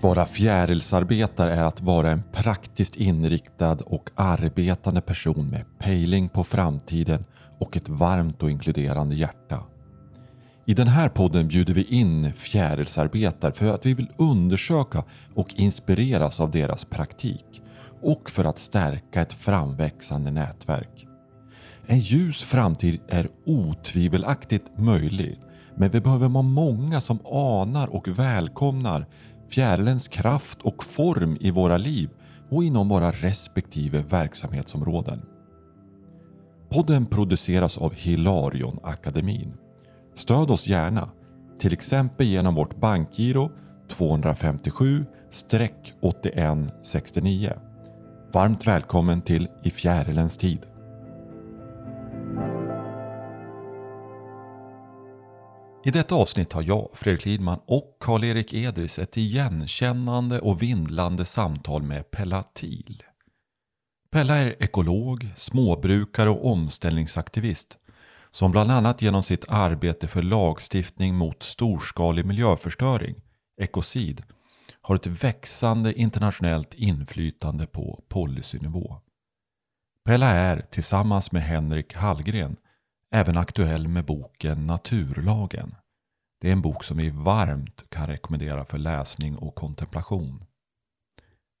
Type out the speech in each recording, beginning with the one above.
Att vara fjärilsarbetare är att vara en praktiskt inriktad och arbetande person med pejling på framtiden och ett varmt och inkluderande hjärta. I den här podden bjuder vi in fjärilsarbetare för att vi vill undersöka och inspireras av deras praktik och för att stärka ett framväxande nätverk. En ljus framtid är otvivelaktigt möjlig men vi behöver vara många som anar och välkomnar fjärilens kraft och form i våra liv och inom våra respektive verksamhetsområden. Podden produceras av Hilarion Akademin. Stöd oss gärna, till exempel genom vårt bankgiro 257-8169. Varmt välkommen till I fjärilens tid. I detta avsnitt har jag, Fredrik Lidman och Karl-Erik Edris ett igenkännande och vindlande samtal med Pella Thiel. Pella är ekolog, småbrukare och omställningsaktivist som bland annat genom sitt arbete för lagstiftning mot storskalig miljöförstöring, ekocid, har ett växande internationellt inflytande på policynivå. Pella är, tillsammans med Henrik Hallgren, även aktuell med boken Naturlagen. Det är en bok som vi varmt kan rekommendera för läsning och kontemplation.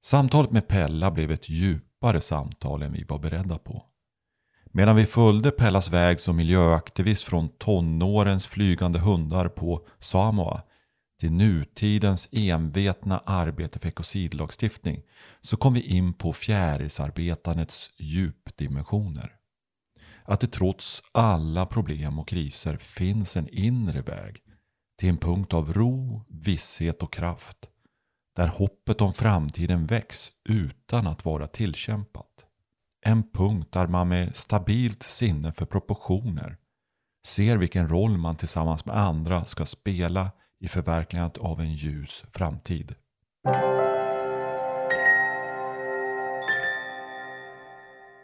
Samtalet med Pella blev ett djupare samtal än vi var beredda på. Medan vi följde Pellas väg som miljöaktivist från tonårens flygande hundar på Samoa till nutidens envetna arbete för ekocidlagstiftning så kom vi in på fjärilsarbetandets djupdimensioner. Att det trots alla problem och kriser finns en inre väg till en punkt av ro, visshet och kraft där hoppet om framtiden väcks utan att vara tillkämpat. En punkt där man med stabilt sinne för proportioner ser vilken roll man tillsammans med andra ska spela i förverkligandet av en ljus framtid.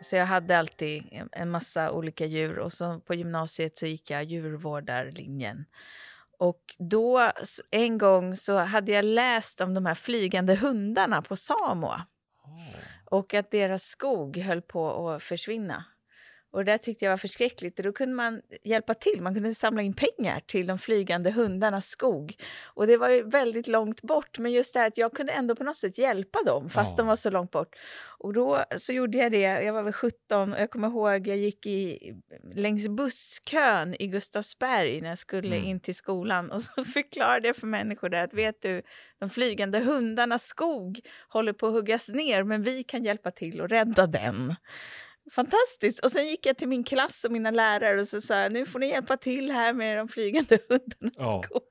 Så jag hade alltid en massa olika djur och så på gymnasiet så gick jag djurvårdarlinjen. Och då, en gång så hade jag läst om de här flygande hundarna på Samoa. Oh. Och att deras skog höll på att försvinna. Och det tyckte jag var förskräckligt. Och då kunde man hjälpa till. Man kunde samla in pengar till de flygande hundarnas skog. Och det var ju väldigt långt bort. Men just det här att jag kunde ändå på något sätt hjälpa dem fast ja. de var så långt bort. Och då så gjorde jag det. Jag var väl 17 och jag kommer ihåg jag gick i, längs busskön i Gustavsberg när jag skulle mm. in till skolan. Och så förklarade jag för människor där att vet du, de flygande hundarnas skog håller på att huggas ner men vi kan hjälpa till att rädda den. Fantastiskt! Och sen gick jag till min klass och mina lärare och så sa jag, nu får ni hjälpa till här med de flygande hundarnas ja. skog.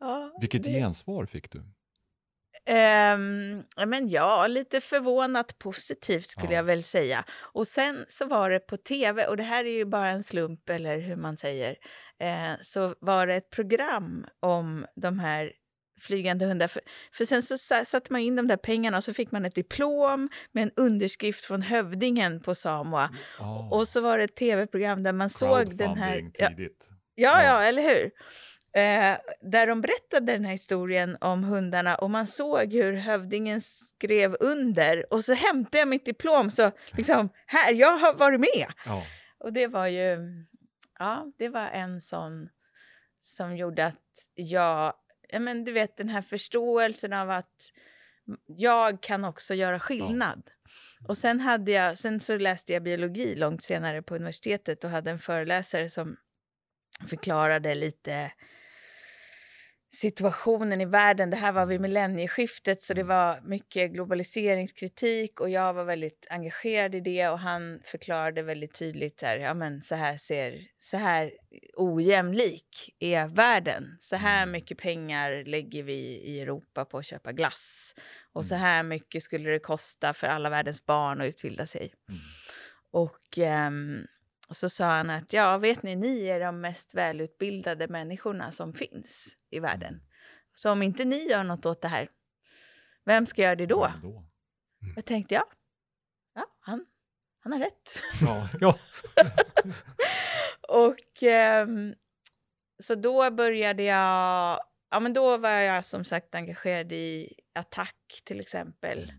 ja, Vilket det... gensvar fick du? Um, men ja, lite förvånat positivt skulle ja. jag väl säga. Och sen så var det på tv, och det här är ju bara en slump eller hur man säger, eh, så var det ett program om de här flygande hundar. För, för sen så satte man in de där pengarna och så fick man ett diplom med en underskrift från hövdingen på Samoa. Oh. Och så var det ett tv-program där man såg den här... Ja, ja, ja, eller hur? Eh, där de berättade den här historien om hundarna och man såg hur hövdingen skrev under och så hämtade jag mitt diplom så liksom, här, jag har varit med. Oh. Och det var ju, ja, det var en sån som gjorde att jag ja, men du vet den här förståelsen av att jag kan också göra skillnad. Ja. Och sen, hade jag, sen så läste jag biologi långt senare på universitetet och hade en föreläsare som förklarade lite situationen i världen. Det här var vid millennieskiftet så det mm. var mycket globaliseringskritik och jag var väldigt engagerad i det och han förklarade väldigt tydligt så här, ja men så här ser, så här ojämlik är världen. Så här mm. mycket pengar lägger vi i Europa på att köpa glass och så mm. här mycket skulle det kosta för alla världens barn att utbilda sig. Mm. Och um, så sa han att ja, vet ni, ni är de mest välutbildade människorna som finns i världen. Mm. Så om inte ni gör något åt det här, vem ska göra det då? då? Mm. Jag tänkte, ja, ja han, han har rätt. Ja, ja. och um, så då började jag ja, men då var jag som sagt engagerad i attack till exempel. Mm.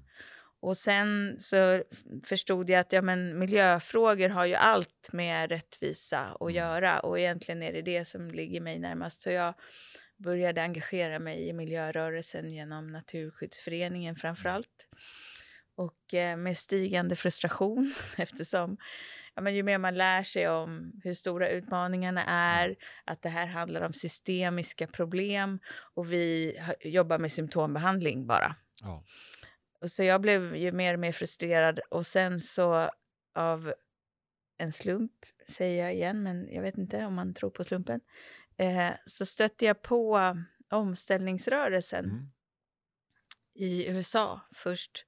Och sen så förstod jag att ja, men miljöfrågor har ju allt med rättvisa att Mm. göra och egentligen är det det som ligger mig närmast. Så jag började engagera mig i miljörörelsen genom Naturskyddsföreningen framför allt. Och eh, med stigande frustration eftersom ja, men ju mer man lär sig om hur stora utmaningarna är, att det här handlar om systemiska problem och vi jobbar med symptombehandling bara. Ja. Så jag blev ju mer och mer frustrerad och sen så av en slump, säger jag igen, men jag vet inte om man tror på slumpen, eh, så stötte jag på omställningsrörelsen Mm. i USA först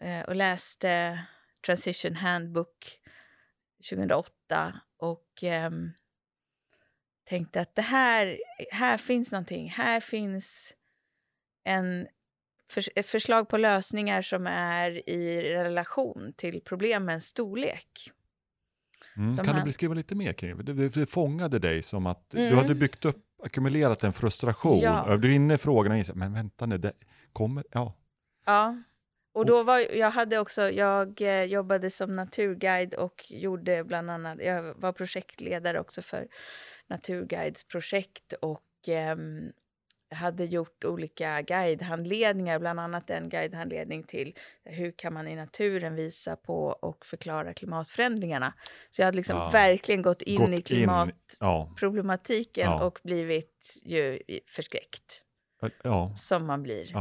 eh, och läste Transition Handbook 2008 och ehm, tänkte att det här, här finns någonting. Här finns en ett förslag på lösningar som är i relation till problemens storlek. Mm. Kan du han- beskriva lite mer kring det? Det, fångade dig som att du Mm. hade byggt upp, ackumulerat en frustration. Ja. Du är inne i frågorna och men vänta nu, det kommer, ja. Ja, och då var jag hade också, jag eh, jobbade som naturguide och gjorde bland annat, jag var projektledare också för Naturguides projekt och ehm, hade gjort olika guidehandledningar, bland annat en guidehandledning till hur kan man i naturen visa på och förklara klimatförändringarna. Så jag hade liksom Ja. verkligen gått in Gått i klimatproblematiken ja. och blivit ju förskräckt, som man blir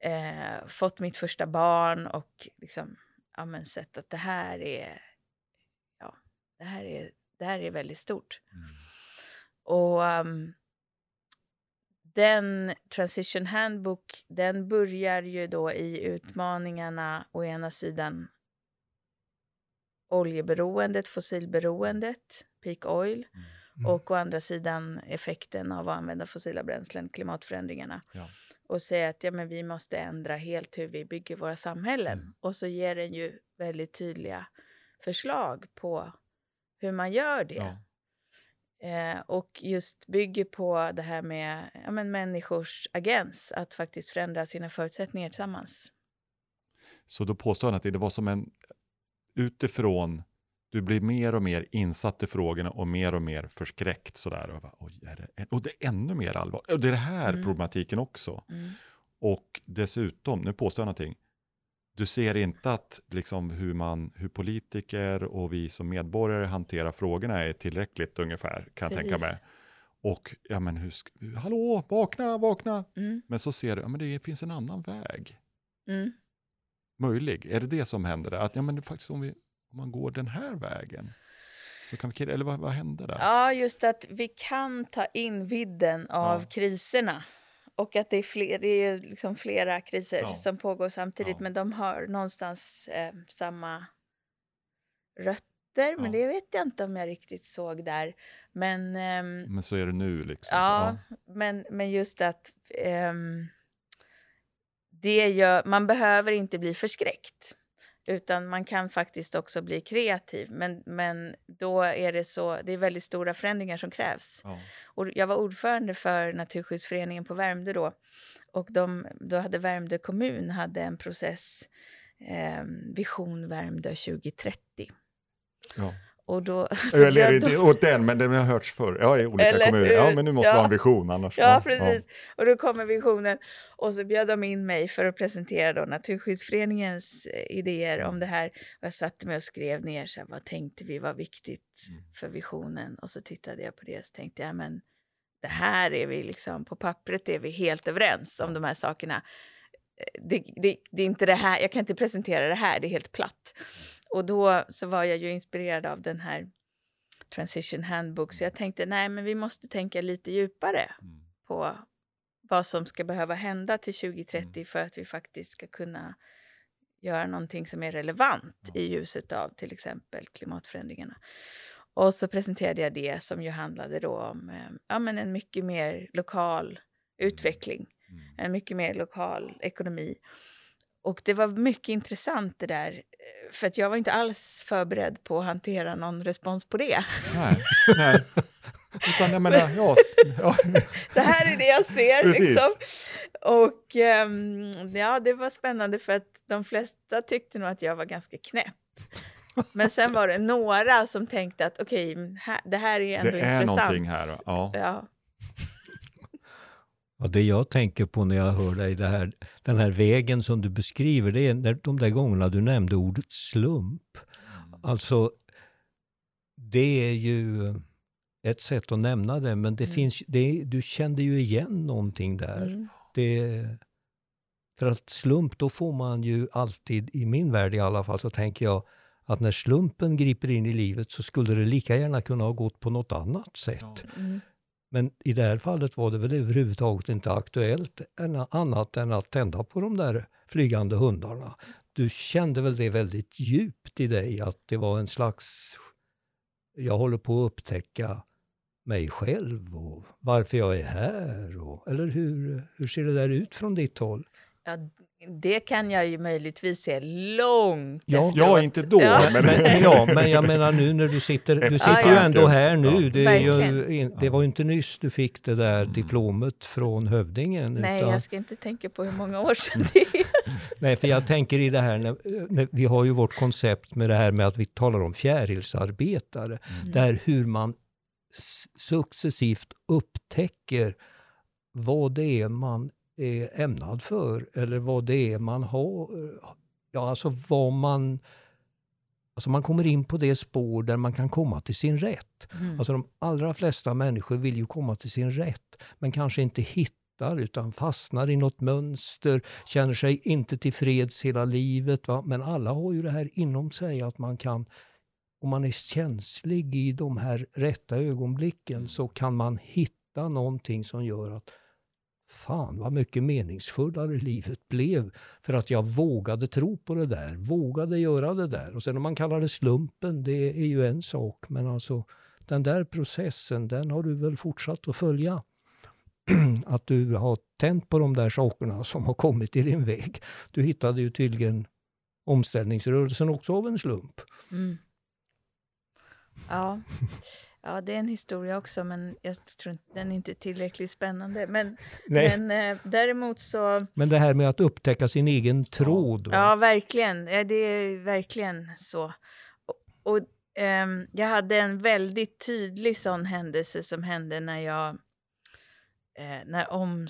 eh, fått mitt första barn och liksom, ja, sett att det här är, ja, det här är, det här är väldigt stort. Mm. Och ehm, den Transition Handbook, den börjar ju då i utmaningarna å ena sidan oljeberoendet, fossilberoendet, peak oil, Mm. och å andra sidan effekten av att använda fossila bränslen, klimatförändringarna. Ja. Och säga att ja, men vi måste ändra helt hur vi bygger våra samhällen. Mm. Och så ger den ju väldigt tydliga förslag på hur man gör det. Ja. Eh, och just bygger på det här med ja, men människors agens, att faktiskt förändra sina förutsättningar tillsammans. Så då påstår han att det var som en, utifrån, du blir mer och mer insatt i frågorna och mer och mer förskräckt sådär. Och, bara, Oj, är det, och det är ännu mer allvar. Och det är det här Mm. problematiken också. Mm. Och dessutom, nu påstår jag någonting, du ser inte att liksom hur, man, hur politiker och vi som medborgare hanterar frågorna är tillräckligt ungefär, kan jag tänka Precis. mig. Och, ja men hur, ska- hallå, vakna, vakna. Mm. Men så ser du, ja men det finns en annan väg Mm. möjlig. Är det det som händer där? Att, ja men faktiskt om, vi, om man går den här vägen, så kan vi, eller vad, vad händer där? Ja, just att vi kan ta in vidden av Ja. kriserna. Och att det är, fler, det är ju liksom flera kriser Ja. som pågår samtidigt, Ja. men de har någonstans eh, samma rötter. Men Ja. det vet jag inte om jag riktigt såg där. Men, ehm, Men så är det nu liksom. ja, men, men just att ehm, det gör, man behöver inte bli förskräckt. Utan man kan faktiskt också bli kreativ. Men, men då är det så, det är väldigt stora förändringar som krävs. ja. Och jag var ordförande för Naturskyddsföreningen på Värmdö då. Och de, då hade Värmdö kommun hade en process, eh, Vision Värmdö 2030. Ja. Och då... så Jag inte åt den, men den har hörts förr. Ja, i olika Eller kommuner. hur? Ja, men nu måste Ja. vi ha en vision annars. Ja, precis. Och då kommer visionen. Och så bjöd de in mig för att presentera då Naturskyddsföreningens eh, idéer om det här. Och jag satte mig och skrev ner så här, vad tänkte vi var viktigt Mm. för visionen. Och så tittade jag på det och så tänkte jag, men det här är vi liksom, på pappret är vi helt överens om de här sakerna. Eh, Det, det, det är inte det här, jag kan inte presentera det här, det är helt platt. Och då så var jag ju inspirerad av den här Transition Handbook, så jag tänkte, nej men vi måste tänka lite djupare Mm. på vad som ska behöva hända till 2030 Mm. för att vi faktiskt ska kunna göra någonting som är relevant Ja. i ljuset av till exempel klimatförändringarna. Och så presenterade jag det som ju handlade då om eh, ja, men en mycket mer lokal utveckling, Mm. en mycket mer lokal ekonomi. Och det var mycket intressant det där, eh, för att jag var inte alls förberedd på att hantera någon respons på det. Nej, nej. Utan jag menar, ja, ja. Det här är det jag ser. Precis. Liksom. Och ehm, ja, det var spännande för att de flesta tyckte nog att jag var ganska knäpp. Men sen var det några som tänkte att okej, här, det här är ändå det är intressant. någonting här. Ja. Ja. Ja, det jag tänker på när jag hör dig, det här, den här vägen som du beskriver, det är när, de där gångerna du nämnde ordet slump. Alltså, det är ju ett sätt att nämna det, men det Mm. finns, det, du kände ju igen någonting där. Mm. Det, för att slump, då får man ju alltid, i min värld i alla fall, så tänker jag att när slumpen griper in i livet så skulle det lika gärna kunna ha gått på något annat sätt. Mm. Men i det här fallet var det väl överhuvudtaget inte aktuellt annat än att tända på de där flygande hundarna. Du kände väl det väldigt djupt i dig, att det var en slags... Jag håller på att upptäcka mig själv och varför jag är här. Och, eller hur, hur ser det där ut från ditt håll? Ja, det kan jag ju möjligtvis se långt Ja. efteråt. Ja, inte då, Ja. men- Men, ja, men jag menar nu när du sitter, du sitter ju ändå här nu. ja. Det, är ju, det var ju inte nyss du fick det där Mm. diplomet från hövdingen. Nej, utan, jag ska inte tänka på hur många år sedan det är. Nej, för jag tänker i det här, när, när, vi har ju vårt koncept med det här med att vi talar om fjärilsarbetare. Mm. Där hur man successivt upptäcker vad det är man är ämnad för eller vad det är man har. Ja, alltså vad man... Alltså man kommer in på det spår där man kan komma till sin rätt. Mm. Alltså de allra flesta människor vill ju komma till sin rätt, men kanske inte hittar utan fastnar i något mönster, känner sig inte tillfreds hela livet. Va? Men alla har ju det här inom sig att man kan, om man är känslig i de här rätta ögonblicken så kan man hitta någonting som gör att Fan vad mycket meningsfullare livet blev för att jag vågade tro på det där, vågade göra det där. Och sen om man kallar det slumpen, det är ju en sak. Men alltså den där processen, den har du väl fortsatt att följa. att du har tänt på de där sakerna som har kommit i din väg. Du hittade ju tydligen omställningsrörelsen också av en slump. Mm. Ja. ja, det är en historia också, men jag tror inte den är inte tillräckligt spännande. Men, men eh, däremot så... Men det här med att upptäcka sin egen tråd. Ja, verkligen. Ja, Det är verkligen så. Och, och ehm, jag hade en väldigt tydlig sån händelse som hände när jag eh, när om,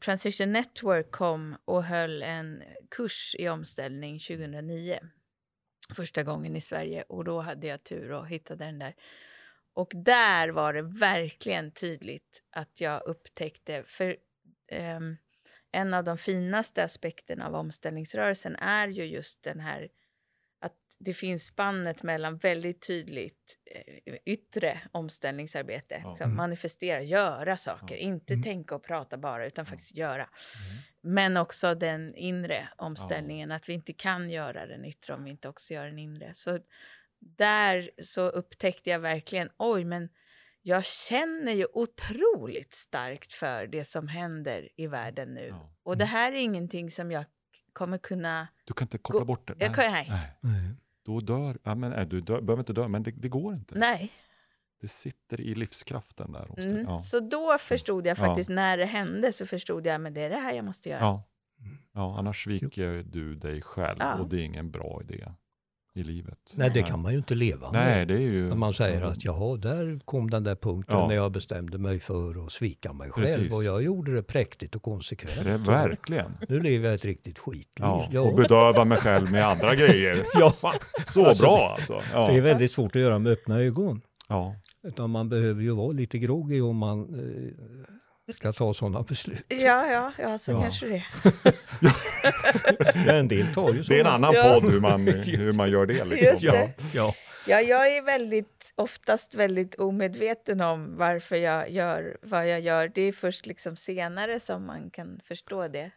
Transition Network kom och höll en kurs i omställning 2009. Första gången i Sverige och då hade jag tur och hittade den där. Och där var det verkligen tydligt att jag upptäckte, för ehm, en av de finaste aspekterna av omställningsrörelsen är ju just den här att det finns spannet mellan väldigt tydligt eh, yttre omställningsarbete, Ja. liksom Mm. manifestera, göra saker, Ja. inte Mm. tänka och prata bara, utan faktiskt göra. Mm. Men också den inre omställningen, att vi inte kan göra den yttre om vi inte också gör den inre. Så där så upptäckte jag verkligen, oj, men jag känner ju otroligt starkt för det som händer i världen nu. Ja. Och det här är ingenting som jag kommer kunna... Du kan inte koppla Gå- bort det? Jag kan- nej. Nej. Då dör, ja, men, nej, du dör, behöver inte dö, men det, det går inte. Nej. Det sitter i livskraften där. hos dig. Mm. Ja. Så då förstod jag Ja. faktiskt, när det hände, så förstod jag men det är det här jag måste göra. Ja. ja, annars sviker du dig själv Ja. och det är ingen bra idé i livet. Nej, det kan man ju inte leva Nej, med. det är ju... När man säger att jaha, där kom den där punkten Ja. när jag bestämde mig för att svika mig själv. Precis. Och jag gjorde det präktigt och konsekvent. Det verkligen. Nu lever jag ett riktigt skitliv. Ja, och bedöva mig själv med andra grejer. Ja. Fan, så Alltså, bra alltså. Det är Ja. väldigt svårt att göra med öppna ögon. Ja. Utan man behöver ju vara lite groggy om man eh, ska ta sådana beslut. Ja, ja, ja så Ja. kanske det. Men en del tar ju Det är en annan Ja. podd hur man, hur man gör det. Liksom. Just Ja, det. ja. Ja, jag är väldigt, oftast väldigt omedveten om varför jag gör vad jag gör. Det är först liksom senare som man kan förstå det.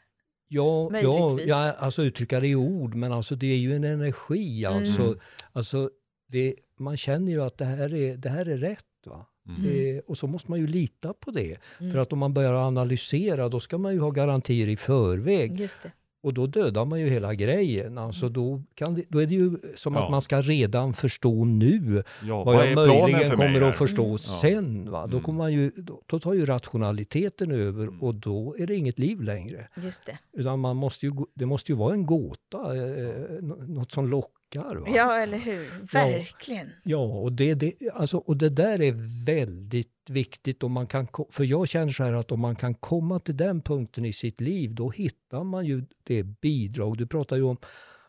Ja, ja, Möjligtvis. ja, alltså uttrycka det i ord, men alltså det är ju en energi. Alltså, Mm. alltså det, man känner ju att det här är, det här är rätt. Va? Mm. Det, och så måste man ju lita på det. Mm. För att om man börjar analysera, då ska man ju ha garantier i förväg. Just det. Och då dödar man ju hela grejen. Alltså då, kan det, då är det ju som Ja. att man ska redan förstå nu Ja, vad jag är planen möjligen för mig kommer att förstå Mm. sen. Va? Då, Mm. kommer man ju, då, då tar ju rationaliteten över Mm. och då är det inget liv längre. Just det. Utan man måste ju, det måste ju vara en gåta, eh, nå- något som lockar. Va? Ja, eller hur? Verkligen. Ja, och det, det, alltså, och det där är väldigt viktigt. Om man kan, för jag känner så här att om man kan komma till den punkten i sitt liv, då hittar man ju det bidrag. Du pratar ju om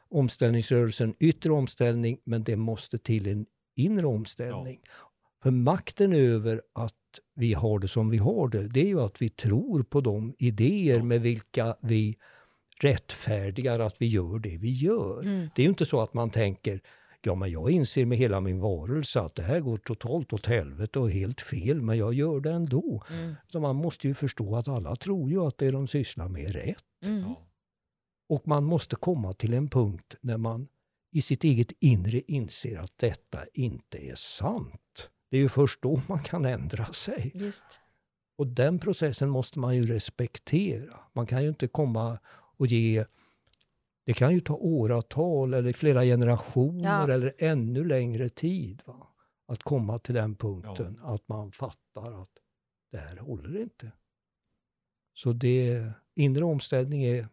omställningsrörelsen, yttre omställning, men det måste till en inre omställning. För makten över att vi har det som vi har det, det är ju att vi tror på de idéer Ja. med vilka vi rättfärdigar att vi gör det vi gör. Mm. Det är ju inte så att man tänker, ja men jag inser med hela min varelse att det här går totalt åt helvete och helt fel, men jag gör det ändå. Mm. Så man måste ju förstå att alla tror ju att det de sysslar med är rätt. Mm. Och man måste komma till en punkt när man i sitt eget inre inser att detta inte är sant. Det är ju först då man kan ändra sig. Just. Och den processen måste man ju respektera. Man kan ju inte komma och ge... Det kan ju ta åratal eller flera generationer Ja. eller ännu längre tid. Va? Att komma till den punkten att man fattar att det här håller inte. Så det, inre omställning är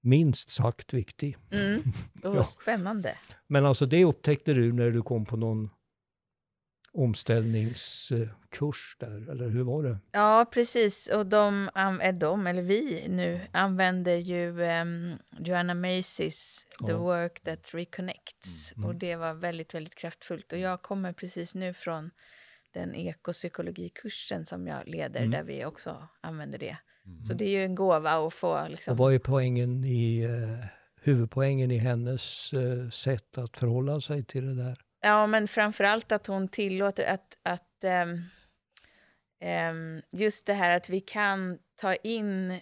minst sagt viktig. Mm. Oh, Ja. Spännande. Men alltså det upptäckte du när du kom på någon omställningskurs där, eller hur var det? Ja, precis. Och de, eh, de eller vi nu, använder ju um, Joanna Macy's The Ja. Work That Reconnects. Mm. Och det var väldigt, väldigt kraftfullt. Och jag kommer precis nu från den ekopsykologikursen som jag leder, Mm. där vi också använder det. Mm. Så det är ju en gåva att få liksom... Och vad är poängen i, eh, huvudpoängen i hennes eh, sätt att förhålla sig till det där? Ja, men framför allt att hon tillåter att, att ehm, ehm, just det här att vi kan ta in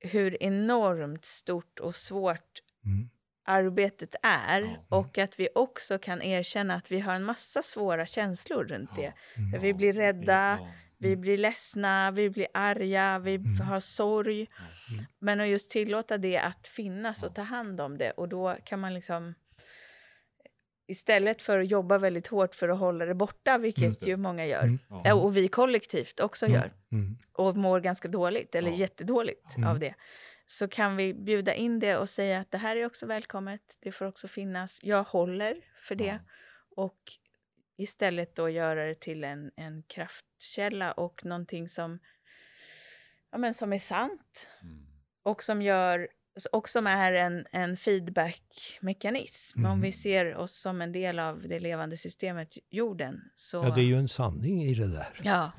hur enormt stort och svårt Mm. arbetet är Ja. och att vi också kan erkänna att vi har en massa svåra känslor runt det. Mm. Vi blir rädda, Ja. vi blir ledsna, vi blir arga, vi Mm. har sorg. Mm. Men att just tillåta det att finnas och ta hand om det och då kan man liksom istället för att jobba väldigt hårt för att hålla det borta, vilket det. ju många gör, Mm. Ja. Och vi kollektivt också Mm. gör, Mm. och mår ganska dåligt eller Ja. jättedåligt Mm. av det, så kan vi bjuda in det och säga att det här är också välkommet, det får också finnas, jag håller för det och istället då göra det till en, en kraftkälla och någonting som, ja, men som är sant Mm. och som gör och som är en, en feedbackmekanism. Om vi Mhm. ser oss som en del av det levande systemet jorden. Så, Ja, det är ju en sanning i det där. Ja,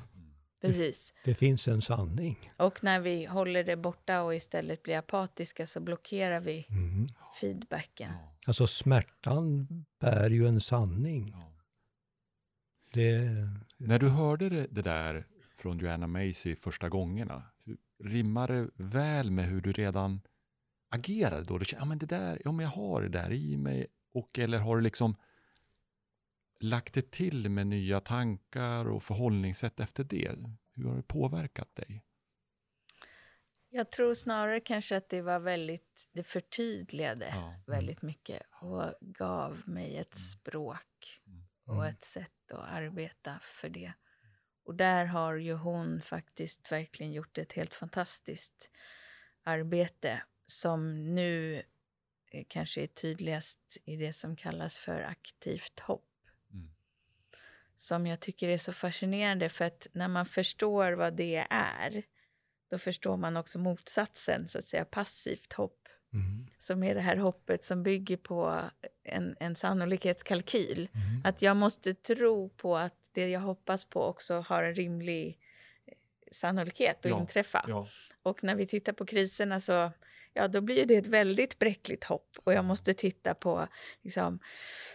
precis. Det finns en sanning. Och när vi håller det borta och istället blir apatiska så blockerar vi Mm. feedbacken. Alltså smärtan bär ju en sanning. Det, När du hörde det, det där från Joanna Macy första gångerna, rimmar det väl med hur du redan agerade då? Du kände, ja men det där, ja men jag har det där i mig. Och eller har du liksom lagt det till med nya tankar och förhållningssätt efter det? Hur har det påverkat dig? Jag tror snarare kanske att det var väldigt, det förtydligade Ja. väldigt mycket och gav mig ett språk och Mm. ett sätt att arbeta för det. Och där har ju hon faktiskt verkligen gjort ett helt fantastiskt arbete som nu eh, kanske är tydligast i det som kallas för aktivt hopp. Mm. Som jag tycker är så fascinerande för att när man förstår vad det är då förstår man också motsatsen, så att säga passivt hopp Mm. som är det här hoppet som bygger på en, en sannolikhetskalkyl. Mm. Att jag måste tro på att det jag hoppas på också har en rimlig eh, sannolikhet att Ja, inträffa. Ja, Och när vi tittar på kriserna så ja, då blir det ett väldigt bräckligt hopp. Och jag måste titta på liksom,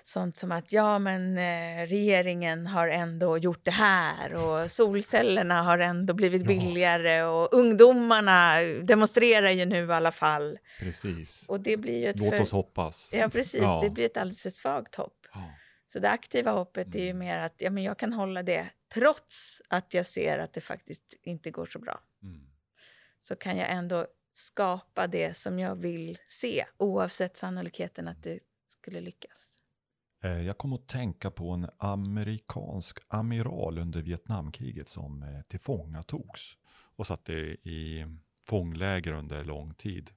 sånt som att ja, men eh, regeringen har ändå gjort det här och solcellerna har ändå blivit billigare och ungdomarna demonstrerar ju nu i alla fall. precis. Och det blir ju ett Låt för... oss hoppas. Ja, precis. Ja. Det blir ett alldeles för svagt hopp. Ja. Så det aktiva hoppet är ju Mm. mer att ja, men jag kan hålla det trots att jag ser att det faktiskt inte går så bra. Mm. Så kan jag ändå skapa det som jag vill se oavsett sannolikheten att det skulle lyckas. Eh, jag kom att tänka på en amerikansk amiral under Vietnamkriget som eh, tillfångatogs och satt i fångläger under lång tid.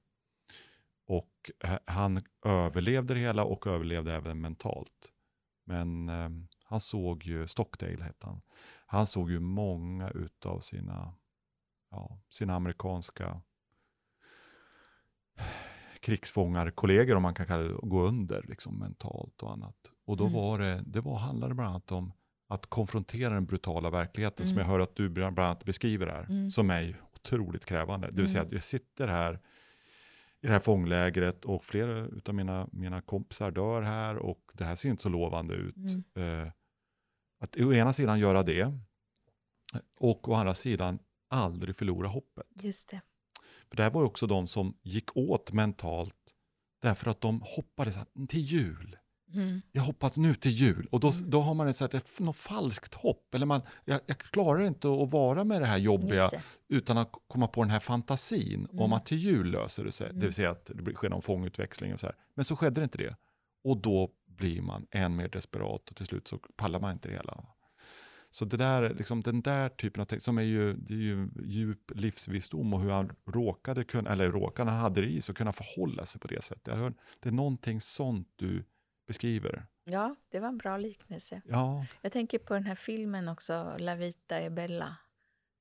Och han överlevde det hela och överlevde även mentalt. Men ehm, han såg ju, Stockdale hette han, han såg ju många utav sina, ja, sina amerikanska krigsfångarkollegor, om man kan kalla det, gå under liksom, mentalt och annat. Och då mm. var det, det var, handlade bland annat om att konfrontera den brutala verkligheten, mm. som jag hör att du bland annat beskriver här, mm. som är otroligt krävande. Det vill säga mm. att jag sitter här i det här fånglägret och flera av mina, mina kompisar dör här och det här ser inte så lovande ut. Mm. Eh, att å ena sidan göra det och å andra sidan aldrig förlora hoppet. Just det. För det här var också de som gick åt mentalt därför att de hoppades till jul. Mm. Jag hoppas nu till jul. Och då, mm. då har man ett, ett, ett, något falskt hopp. Eller man, jag, jag, klarar inte att vara med det här jobbiga det. utan att komma på den här fantasin mm. om att till jul löser det sig. Det vill mm. säga att det sker någon fångutväxling och så här. Men så skedde det inte det. Och då blir man än mer desperat och till slut så pallar man inte det hela. Så det där, liksom, den där typen av text, som är ju, det är ju djup livsvisdom och hur han råkade, kunna, eller råkade, han hade det i sig, kunna förhålla sig på det sättet. Hör, det är någonting sånt du beskriver. Ja, det var en bra liknelse. Ja. Jag tänker på den här filmen också, La Vita e Bella.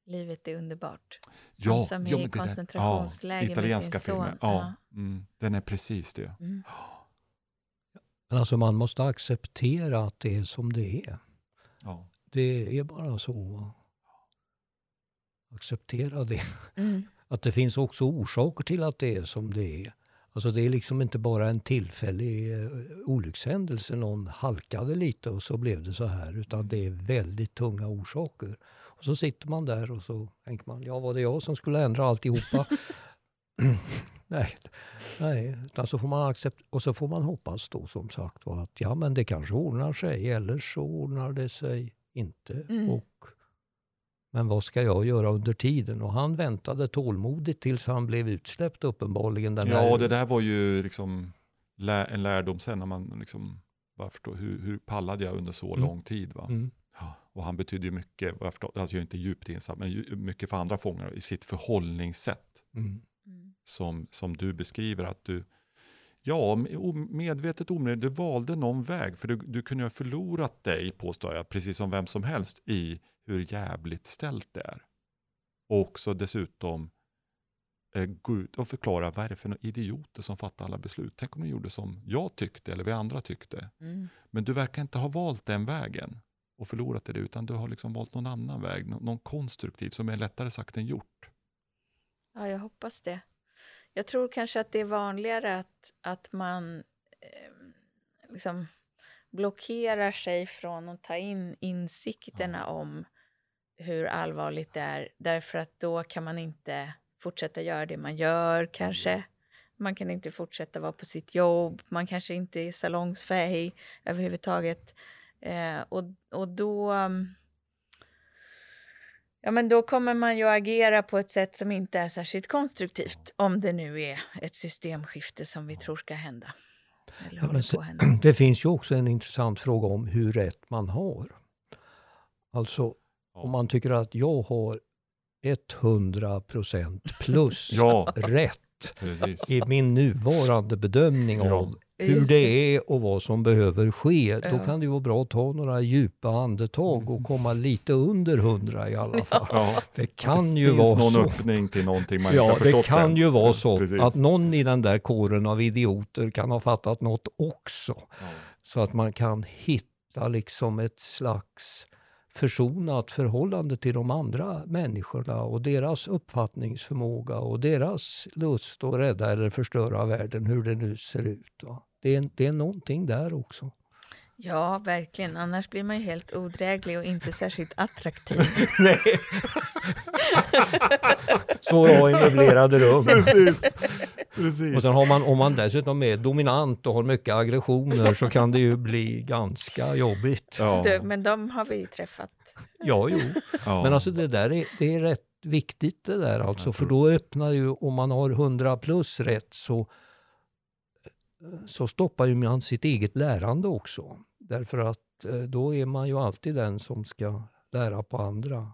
Livet är underbart. Ja, Han som ja, är i koncentrationsläger ja, italienska med sin filmen. son. Ja, ja. Mm, den är precis det. Mm. Men alltså man måste acceptera att det är som det är. Ja. Det är bara så. Acceptera det. Mm. Att det finns också orsaker till att det är som det är. Alltså det är liksom inte bara en tillfällig eh, olyckshändelse. Någon halkade lite och så blev det så här. Utan det är väldigt tunga orsaker. Och så sitter man där och så tänker man, ja var det jag som skulle ändra alltihopa? nej, nej. Utan så får man accept och så får man hoppas då som sagt att ja men det kanske ordnar sig. Eller så ordnar det sig inte. Mm. Och, men vad ska jag göra under tiden? Och han väntade tålmodigt tills han blev utsläppt uppenbarligen. Den ja, här... det där var ju liksom lä en lärdom sen när man liksom bara förstår hur, hur pallade jag under så mm. lång tid. Va? Mm. Ja, och han betydde ju mycket, jag förstår, alltså jag är inte djupt insatt, men mycket för andra fångar i sitt förhållningssätt. Mm. mm. Som, som du beskriver att du, Ja, medvetet omedvetet, du valde någon väg, för du, du kunde ha förlorat dig, påstår jag, precis som vem som helst, i hur jävligt ställt det är. Och också dessutom eh, gå ut och förklara vad är det för idioter som fattar alla beslut. Tänk om de gjorde som jag tyckte eller vi andra tyckte. Mm. Men du verkar inte ha valt den vägen och förlorat det, utan du har liksom valt någon annan väg, någon, någon konstruktiv som är lättare sagt än gjort. Ja, jag hoppas det. Jag tror kanske att det är vanligare att, att man eh, liksom blockerar sig från att ta in insikterna ja. om hur allvarligt det är, därför att då kan man inte fortsätta göra det man gör kanske. Mm. Man kan inte fortsätta vara på sitt jobb, man kanske inte är salongsfähig överhuvudtaget. Eh, och, och då... Um, Ja, men då kommer man ju agera på ett sätt som inte är särskilt konstruktivt om det nu är ett systemskifte som vi tror ska hända. Ja, så, det finns ju också en intressant fråga om hur rätt man har. Alltså om man tycker att jag har 100% plus ja. rätt Precis. i min nuvarande bedömning ja. av hur det är och vad som behöver ske. Ja. Då kan det vara bra att ta några djupa andetag och komma lite under hundra i alla fall. Ja. Det kan det ju vara någon så. öppning till någonting man ja, inte har förstått Det kan än. ju vara så Precis. att någon i den där kåren av idioter kan ha fattat något också. Så att man kan hitta liksom ett slags försonat förhållande till de andra människorna och deras uppfattningsförmåga och deras lust att rädda eller förstöra världen, hur det nu ser ut. Va? Det, är, det är någonting där också. Ja, verkligen. Annars blir man ju helt odräglig och inte särskilt attraktiv. Nej. Så jag i möblerade rum. Precis. Precis. Och sen har man, om man dessutom är dominant och har mycket aggressioner så kan det ju bli ganska jobbigt. Ja. Det, men de har vi träffat. Ja, jo. Ja. Men alltså det där är, det är rätt viktigt det där alltså, för då öppnar ju, om man har 100 plus rätt så, så stoppar ju man sitt eget lärande också. Därför att eh, då är man ju alltid den som ska lära på andra.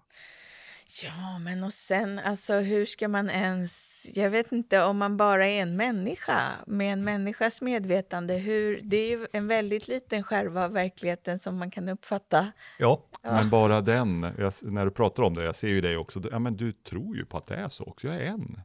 Ja, men och sen, alltså hur ska man ens... Jag vet inte, om man bara är en människa med en människas medvetande, hur... Det är ju en väldigt liten skärva av verkligheten som man kan uppfatta. Ja. Ja. Men bara den, jag, när du pratar om det, jag ser ju dig också, ja men du tror ju på att det är så också, jag är en.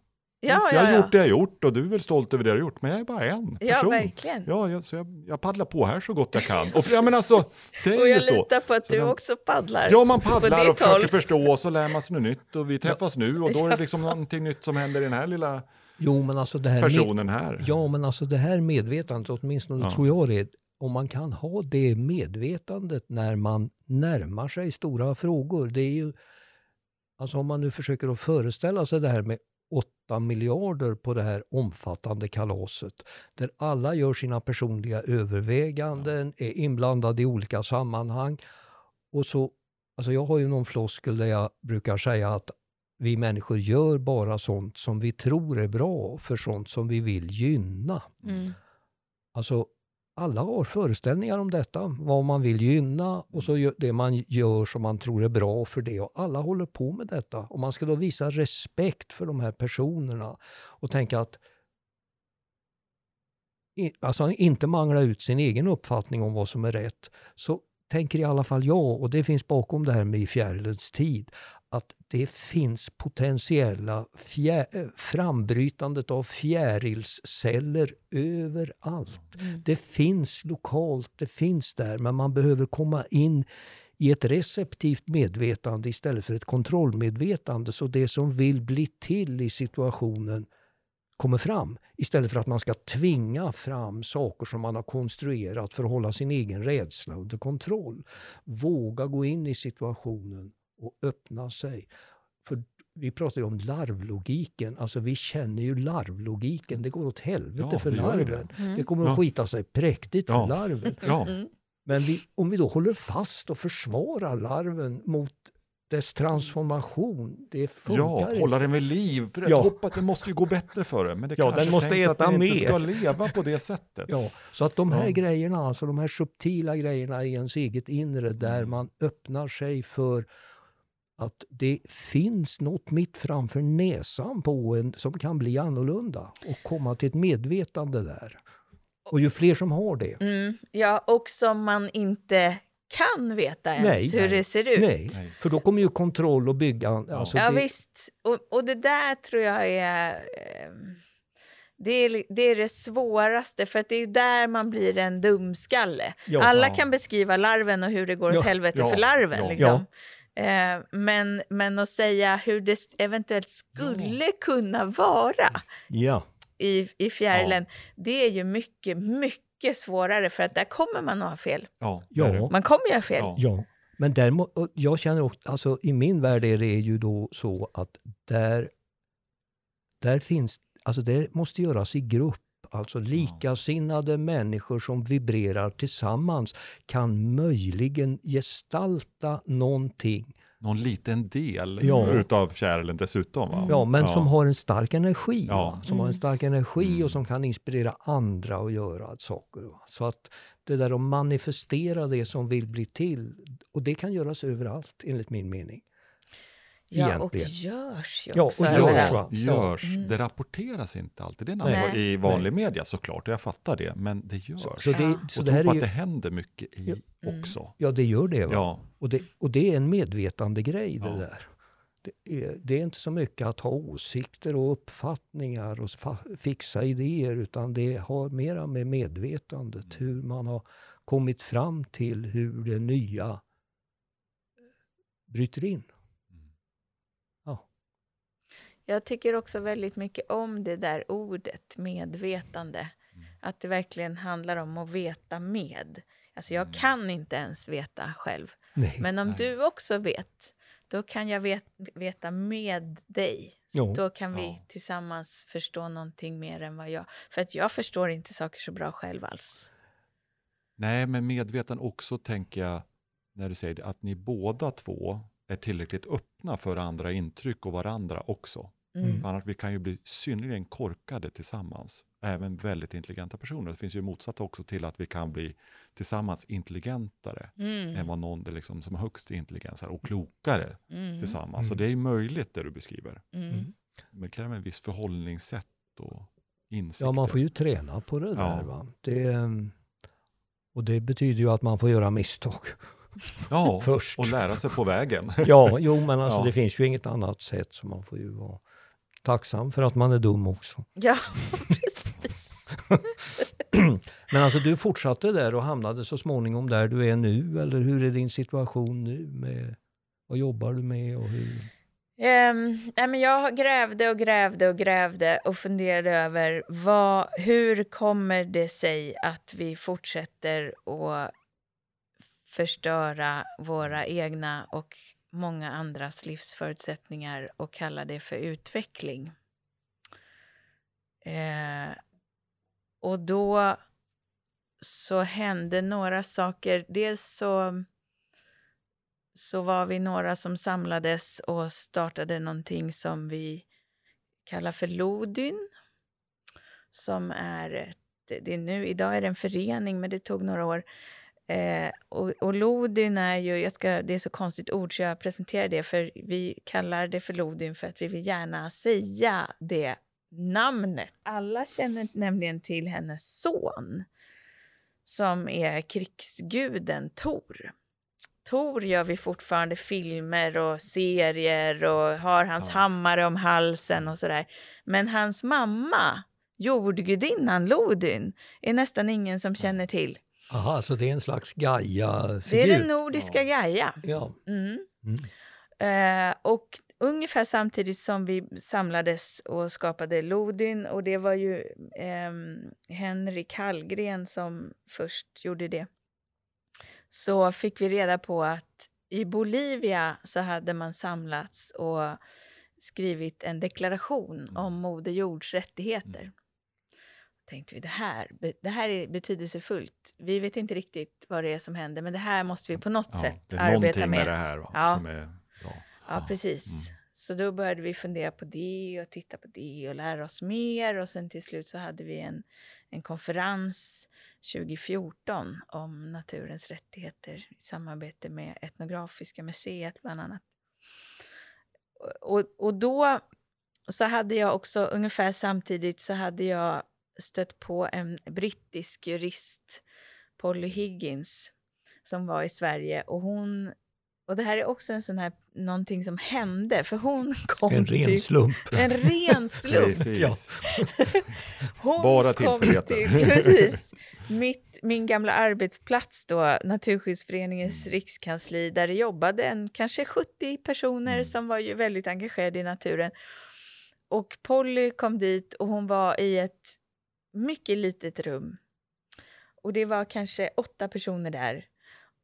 Ja, Visst, jag ja, har ja. gjort det jag har gjort och du är väl stolt över det du har gjort, men jag är bara en Ja, person. verkligen. Ja, jag, så jag, jag paddlar på här så gott jag kan. Och, ja, men alltså, det är Och ju jag så. litar på att Så du den- också paddlar. Ja, man paddlar och försöker håll. förstå och så lär man sig något nytt och vi träffas nu och då är det liksom någonting nytt som händer i den här lilla Jo, men alltså det här personen här. Ja, men alltså det här medvetandet, åtminstone Ja. tror jag det, om man kan ha det medvetandet när man närmar sig stora frågor. Det är ju, alltså om man nu försöker att föreställa sig det här med 8 miljarder på det här omfattande kalaset, där alla gör sina personliga överväganden, är inblandade i olika sammanhang. Och så, alltså jag har ju någon floskel där jag brukar säga att vi människor gör bara sånt som vi tror är bra för sånt som vi vill gynna. Mm. Alltså, alla har föreställningar om detta, vad man vill gynna och så det man gör som man tror är bra för det. Och alla håller på med detta. Och man ska då visa respekt för de här personerna och tänka att alltså inte mangla ut sin egen uppfattning om vad som är rätt. Så tänker i alla fall jag, och det finns bakom det här med i fjärilens tid, att det finns potentiella eh, frambrytandet av fjärilsceller överallt. Mm. Det finns lokalt, det finns där, men man behöver komma in i ett receptivt medvetande istället för ett kontrollmedvetande. Så det som vill bli till i situationen kommer fram. Istället för att man ska tvinga fram saker som man har konstruerat för att hålla sin egen rädsla under kontroll. Våga gå in i situationen och öppna sig. För vi pratar ju om larvlogiken, alltså vi känner ju larvlogiken. Det går åt helvete Ja, för ju det. larven. Mm. Det kommer att Ja. skita sig präktigt Ja. för larven. Ja. Men vi, om vi då håller fast och försvarar larven mot dess transformation, det funkar ja inte. hålla den vid liv. För Ja. jag hoppas det måste ju gå bättre för det. Men det Ja, kanske den måste tänkt att äta den inte mer. ska leva på det sättet. Ja, så att de här Ja. grejerna, alltså de här subtila grejerna i ens eget inre där Mm. man öppnar sig för att det finns något mitt framför näsan på en som kan bli annorlunda och komma till ett medvetande där. Och ju fler som har det, Mm. Ja, och som man inte kan veta ens Nej. hur det ser ut. nej, Nej. för då kommer ju kontroll och bygga... Alltså Ja, det, visst. Och, och det där tror jag är... ehm, Det är, det är det svåraste, för att det är ju där man blir en dumskalle. Ja. Alla Ja. kan beskriva larven och hur det går åt Ja. helvete Ja. för larven. Ja. Liksom. Eh, men, men att säga hur det eventuellt skulle kunna vara Ja, i, i fjärilen, det är ju mycket, mycket svårare, för att där kommer man att ha fel. Ja, Ja. Man kommer ju ha fel. Ja. Ja, men däremot, jag känner också, alltså i min värld är det ju då så att där, där finns, alltså det måste göras i grupp. Alltså likasinnade människor som vibrerar tillsammans kan möjligen gestalta någonting. Någon liten del Ja. utav kärlen dessutom. Va? Ja, men som har en stark energi. Ja. Som har en Mm. stark energi Mm. och som kan inspirera andra att göra saker. va? Så att det där att manifestera det som vill bli till, och det kan göras överallt enligt min mening. Ja, och egentligen. görs ju Ja, också och Ja, görs, överallt. va? görs. Mm. Det rapporteras inte alltid. Det är en annan i vanlig Nej. media såklart, och jag fattar det. Men det görs. Så, så det, Ja. så och det här på att ju, det händer mycket i Mm. också. Ja, det gör det. Va? Ja, Och, det och det är en medvetande grej det Ja. där. Det är, det är inte så mycket att ha åsikter och uppfattningar och fixa idéer utan det har mera med medvetandet, hur man har kommit fram till hur det nya bryter in. Jag tycker också väldigt mycket om det där ordet, medvetande. Mm. Att det verkligen handlar om att veta med. Alltså jag Mm. kan inte ens veta själv. Nej. Men om Nej. du också vet, då kan jag vet, veta med dig. Så. Då kan vi Ja. tillsammans förstå någonting mer än vad jag... För att jag förstår inte saker så bra själv alls. Nej, men medveten också tänker jag, när du säger det, att ni båda två är tillräckligt öppna för andra intryck och varandra också. Mm. För annars vi kan ju bli synnerligen korkade tillsammans. Även väldigt intelligenta personer. Det finns ju motsatt också till att vi kan bli tillsammans intelligentare än Mm. vad någon är liksom som har högst intelligens är, och klokare Mm. tillsammans. Så Mm. det är ju möjligt det du beskriver. Mm. Men det kräver en viss förhållningssätt och insikter. Ja, man får ju träna på det Ja. där. Va? Det, ehm, och det betyder ju att man får göra misstag ja, först. och lära sig på vägen. Ja, jo, men alltså Ja. det finns ju inget annat sätt så man får ju vara tacksam för att man är dum också. Ja, precis. Men alltså du fortsatte där och hamnade så småningom där du är nu eller hur är din situation nu? Med, vad jobbar du med och hur? Ehm, nej, men jag grävde och grävde och grävde och funderade över vad, hur kommer det sig att vi fortsätter att förstöra våra egna och många andras livsförutsättningar och kalla det för utveckling. Eh, och då så hände några saker. Dels så så var vi några som samlades och startade någonting som vi kallar för Lodyn. Som är ett, det är nu, idag är det en förening, men det tog några år. Eh, och, och Lodyn är ju, jag ska, det är så konstigt ord så jag presenterar det, för vi kallar det för Lodyn för att vi vill gärna säga det namnet. Alla känner nämligen till hennes son, som är krigsguden Tor. Tor gör vi fortfarande filmer och serier och har hans Ja. hammare om halsen och sådär. Men hans mamma, jordgudinnan Lodyn, är nästan ingen som känner till. Aha, så det är en slags Gaia-figur? Det är den nordiska Ja. Gaia. Ja. Mm. Mm. Eh, och ungefär samtidigt som vi samlades och skapade Lodyn och det var ju ehm, Henrik Hallgren som först gjorde det. Så fick vi reda på att i Bolivia så hade man samlats och skrivit en deklaration Mm. om Moder Jords rättigheter. Tänkte vi, det här, det här är betydelsefullt. Vi vet inte riktigt vad det är som händer, men det här måste vi på något Ja, sätt arbeta med med. det här va, Ja. som är bra. Ja, precis. Mm. Så då började vi fundera på det och titta på det och lära oss mer. Och sen till slut så hade vi en, en konferens 2014 om naturens rättigheter i samarbete med Etnografiska museet bland annat. Och, och då så hade jag också ungefär samtidigt så hade jag stött på en brittisk jurist, Polly Higgins, som var i Sverige och hon och det här är också en sån här någonting som hände för hon kom En ren till slump. en ren slump. Precis. Ja. Hon Bara tillfälligheter. till- Precis. Mitt, min gamla arbetsplats då, Naturskyddsföreningens Mm. rikskansli, där det jobbade en, kanske 70 personer Mm. som var ju väldigt engagerade i naturen. Och Polly kom dit och hon var i ett mycket litet rum. Och det var kanske åtta personer där.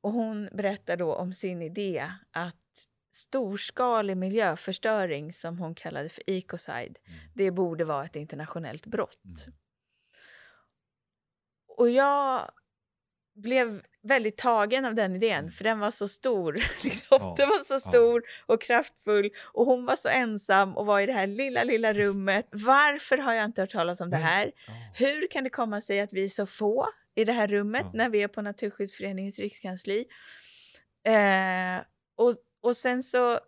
Och hon berättar då om sin idé att storskalig miljöförstöring, som hon kallade för ecocide, det borde vara ett internationellt brott. Mm. Och jag blev väldigt tagen av den idén, Mm. för den var så stor. Liksom. Ja, Den var så stor och kraftfull och hon var så ensam och var i det här lilla, lilla rummet. Varför har jag inte hört talas om det här? Ja. Hur kan det komma sig att vi är så få i det här rummet Ja. när vi är på Naturskyddsföreningens rikskansli? Eh, och, och sen så...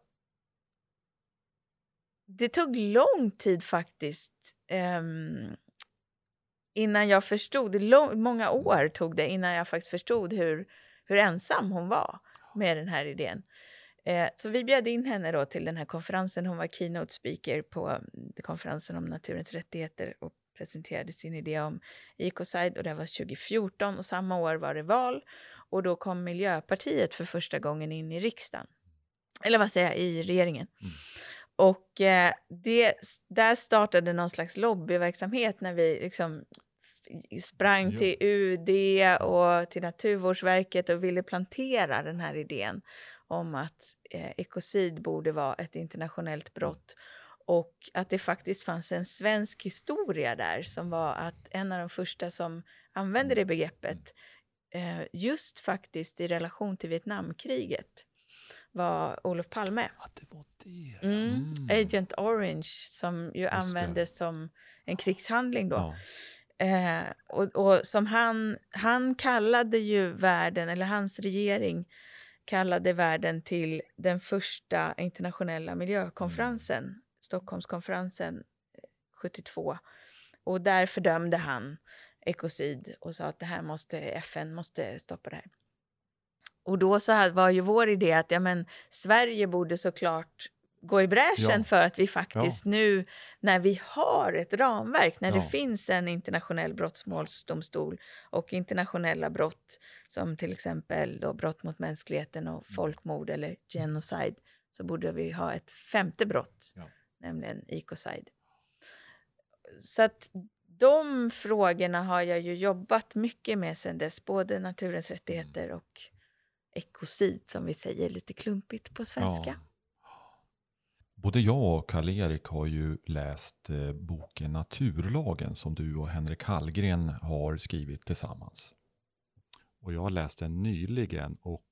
Det tog lång tid faktiskt ehm, innan jag förstod. Lång, många år tog det innan jag faktiskt förstod hur, hur ensam hon var med den här idén. Eh, så vi bjöd in henne då till den här konferensen. Hon var keynote speaker på mm, konferensen om naturens rättigheter och presenterade sin idé om Ecocide och det var 2014 och samma år var det val och då kom Miljöpartiet för första gången in i riksdagen. Eller vad säger jag, i regeringen. Mm. Och eh, det, där startade någon slags lobbyverksamhet när vi liksom sprang till UD och till Naturvårdsverket och ville plantera den här idén om att eh, ekocid borde vara ett internationellt brott och att det faktiskt fanns en svensk historia där som var att en av de första som använde det begreppet eh, just faktiskt i relation till Vietnamkriget var Olof Palme. Ja, det var det. Mm. Agent Orange som ju det. användes som en krigshandling då. Ja. Eh, och, och som han, han kallade ju världen, eller hans regering kallade världen till den första internationella miljökonferensen, Stockholmskonferensen eh, 72. Och där fördömde han ekocid och sa att det här måste, FN måste stoppa det här. Och då så var ju vår idé att ja, men, Sverige borde såklart gå i bräschen Ja. för att vi faktiskt nu när vi har ett ramverk, när Ja. det finns en internationell brottsmålsdomstol och internationella brott som till exempel då brott mot mänskligheten och Mm. folkmord eller genocide så borde vi ha ett femte brott, Ja. nämligen ecocide. Så att de frågorna har jag ju jobbat mycket med sen dess, både naturens rättigheter och ekocid som vi säger lite klumpigt på svenska. Både jag och Karl-Erik har ju läst eh, boken Naturlagen som du och Henrik Hallgren har skrivit tillsammans. Och jag har läst den nyligen och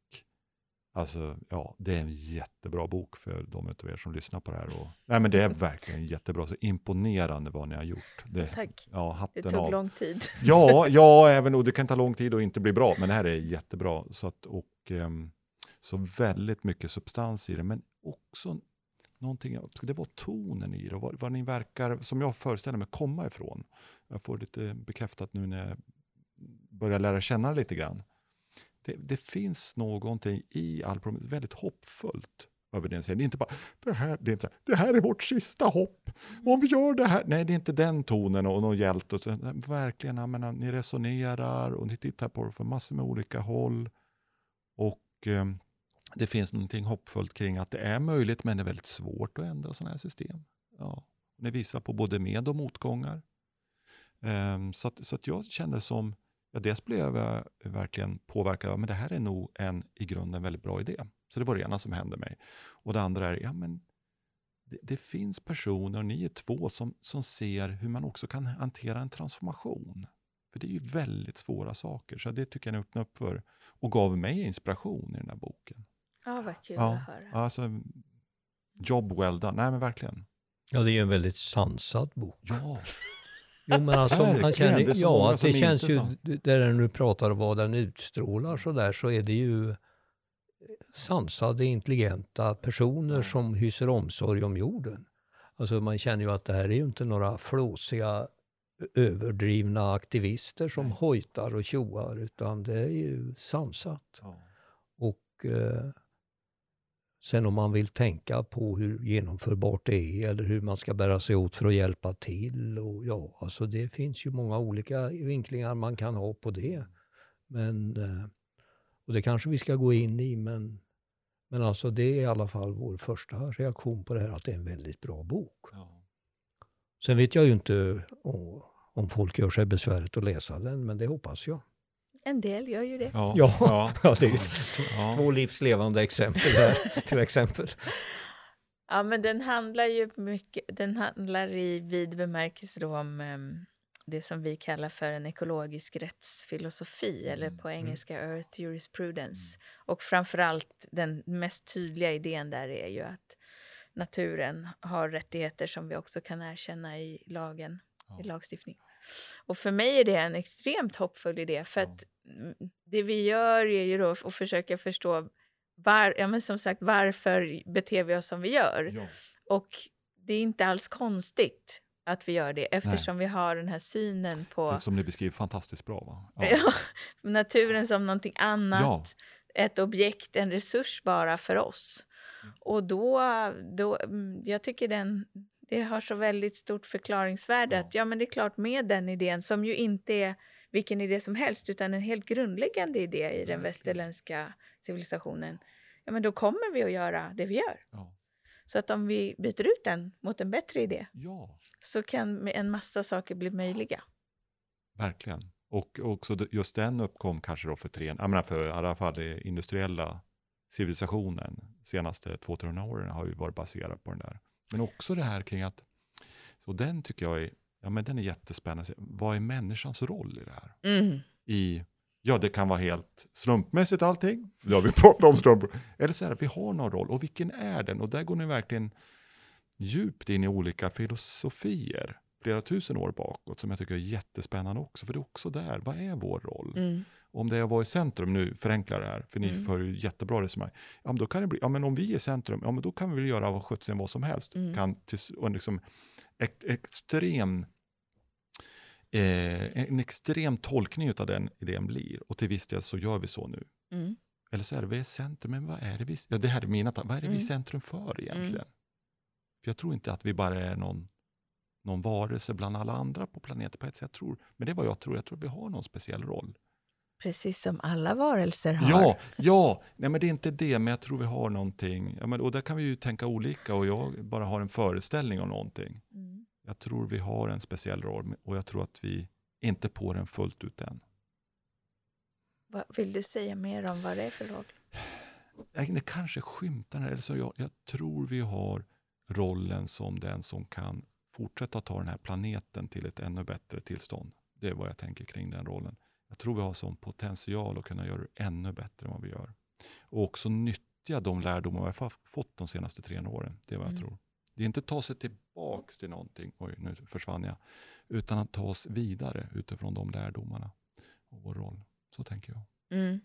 alltså, ja, det är en jättebra bok för de av er som lyssnar på det här. Och, nej, men det är verkligen jättebra. Så imponerande vad ni har gjort. Det, Tack. ja, Det tog av. lång tid. Ja, ja, även och det kan ta lång tid och inte bli bra, men det här är jättebra. Så, att, och, ehm, så väldigt mycket substans i det, men också någonting, det var tonen i det, och vad, vad ni verkar, som jag föreställer mig, komma ifrån. Jag får lite bekräftat nu när jag börjar lära känna det lite grann. Det, det finns någonting i albumet, väldigt hoppfullt över den. Det är inte bara, det här, det är inte så här, det här är vårt sista hopp. Om vi gör det här. Nej, det är inte den tonen och någon hjälte. Och så, verkligen, jag menar, ni resonerar och ni tittar på det från massor med olika håll. Och eh, det finns någonting hoppfullt kring att det är möjligt, men det är väldigt svårt att ändra sådana här system. Ja. Ni visar på både med och motgångar. Um, så att, så att jag kände som, ja, dels blev jag verkligen påverkad, men det här är nog en i grunden väldigt bra idé. Så det var det ena som hände mig. Och det andra är, ja men det, det finns personer, och ni är två, som, som ser hur man också kan hantera en transformation. För det är ju väldigt svåra saker, så det tycker jag ni öppnade upp för. Och gav mig inspiration i den här boken. Ja, vad kul Ja, att höra. Alltså, job well done. Nej men verkligen. Ja, det är ju en väldigt sansad bok. Ja, Jo, men alltså, man Verkligen, känner, det ja, det känns ju, där du pratar om vad den utstrålar så där, så är det ju sansade, intelligenta personer som hyser omsorg om jorden. Alltså man känner ju att det här är ju inte några flåsiga, överdrivna aktivister som hojtar och tjoar, utan det är ju sansat. ja. Och eh, sen om man vill tänka på hur genomförbart det är eller hur man ska bära sig åt för att hjälpa till. Och ja, alltså det finns ju många olika vinklingar man kan ha på det. Men, eh, och det kanske vi ska gå in i, men, men alltså det är i alla fall vår första reaktion på det här, att det är en väldigt bra bok. ja. Sen vet jag ju inte om, om folk gör sig besväret att läsa den, men det hoppas jag. En del gör ju det. Ja, Ja, ja, det är ju ja. två livslevande exempel här, till exempel. Ja, men den handlar ju mycket, den handlar i vid bemärkelse då om em, det som vi kallar för en ekologisk rättsfilosofi, eller Mm, på engelska Earth Jurisprudence. Och framförallt den mest tydliga idén där är ju att naturen har rättigheter som vi också kan erkänna i lagen, Ja. i lagstiftning. Och för mig är det en extremt hoppfull idé, för Ja. att mm, det vi gör är ju då att försöka förstå var, ja, men som sagt, varför beter vi oss som vi gör. Ja. Och det är inte alls konstigt att vi gör det eftersom vi har den här synen på Det som ni beskriver fantastiskt bra va? ja. naturen som någonting annat, Ja. ett objekt, en resurs bara för oss. Mm. Och då, då, mm, jag tycker den, det har så väldigt stort förklaringsvärde Ja. att ja men det är klart med den idén som ju inte är vilken idé som helst utan en helt grundläggande idé i den Verkligen. västerländska civilisationen. Ja men då kommer vi att göra det vi gör. Ja. Så att om vi byter ut den mot en bättre idé ja, så kan en massa saker bli möjliga. verkligen. Och också just den uppkom kanske då för tre, jag menar för i alla fall det industriella civilisationen senaste 200-300 åren har ju varit baserad på den där. Men också det här kring att, så den tycker jag är, ja men den är jättespännande. Vad är människans roll i det här? Mm. I Ja, det kan vara helt slumpmässigt allting. Har vi pratat om slump. Eller så är det vi har någon roll. Och vilken är den? Och där går ni verkligen djupt in i olika filosofier. Flera tusen år bakåt som jag tycker är jättespännande också. För det är också där, vad är vår roll? Mm. Om det att vara i centrum, nu förenklar det här, för ni Mm. för jättebra resonemang. Ja, men då kan det bli, ja men om vi är i centrum, ja men då kan vi väl göra vad sjutton vad som helst. Mm. Kan till, och liksom, ex, extrem, eh, en extrem tolkning av den idén blir. Och till viss del så gör vi så nu. Mm. Eller så är det, vi är centrum, men vad är det vi, ja det här är mina vad är det vi är Mm. centrum för egentligen? För jag tror inte att vi bara är någon, någon varelse bland alla andra på planeten på ett sätt. Jag tror, men det är vad jag tror, jag tror att vi har någon speciell roll. Precis som alla varelser har. Ja, ja, nej men det är inte det, men jag tror vi har någonting, ja, men, och där kan vi ju tänka olika och jag bara har en föreställning om någonting. Mm. Jag tror vi har en speciell roll och jag tror att vi inte på den fullt ut än. Vad- Vill du säga mer om vad det är för roll? Jag- Det kanske skymtar, eller så jag, jag tror vi har rollen som den som kan fortsätta ta den här planeten till ett ännu bättre tillstånd. Det är vad jag tänker kring den rollen. Jag tror vi har sån potential att kunna göra det ännu bättre än vad vi gör. Och också nyttja de lärdomar vi har fått de senaste tre åren. Det är vad jag Mm. tror. Det är inte ta sig tillbaks till någonting, oj nu försvann jag, utan att ta oss vidare utifrån de lärdomarna och vår roll. Så tänker jag. Mm.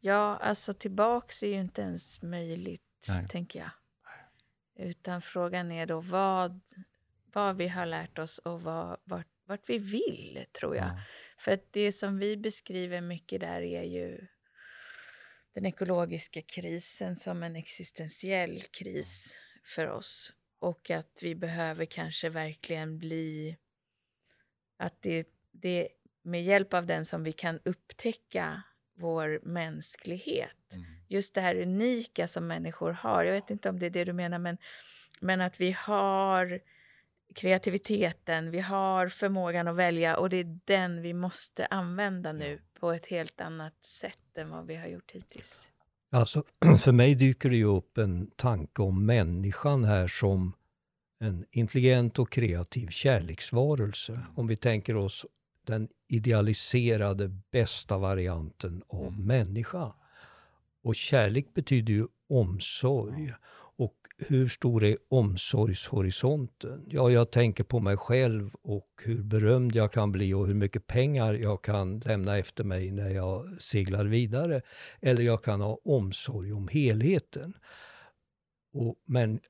Ja, alltså tillbaks är ju inte ens möjligt, Nej. tänker jag. Utan frågan är då vad, vad vi har lärt oss och vad, vart, vart vi vill, tror jag. Ja. För att det som vi beskriver mycket där är ju den ekologiska krisen som en existentiell kris för oss. Och att vi behöver kanske verkligen bli... Att det, det med hjälp av den som vi kan upptäcka vår mänsklighet. Mm. Just det här unika som människor har. Jag vet inte om det är det du menar, men, men att vi har kreativiteten, vi har förmågan att välja och det är den vi måste använda nu på ett helt annat sätt än vad vi har gjort hittills. Alltså, för mig dyker det ju upp en tanke om människan här som en intelligent och kreativ kärleksvarelse. Om vi tänker oss den idealiserade bästa varianten av Mm. människa. Och kärlek betyder ju omsorg. Hur stor är omsorgshorisonten? Ja, jag tänker på mig själv och hur berömd jag kan bli och hur mycket pengar jag kan lämna efter mig när jag seglar vidare. Eller jag kan ha omsorg om helheten. Och, men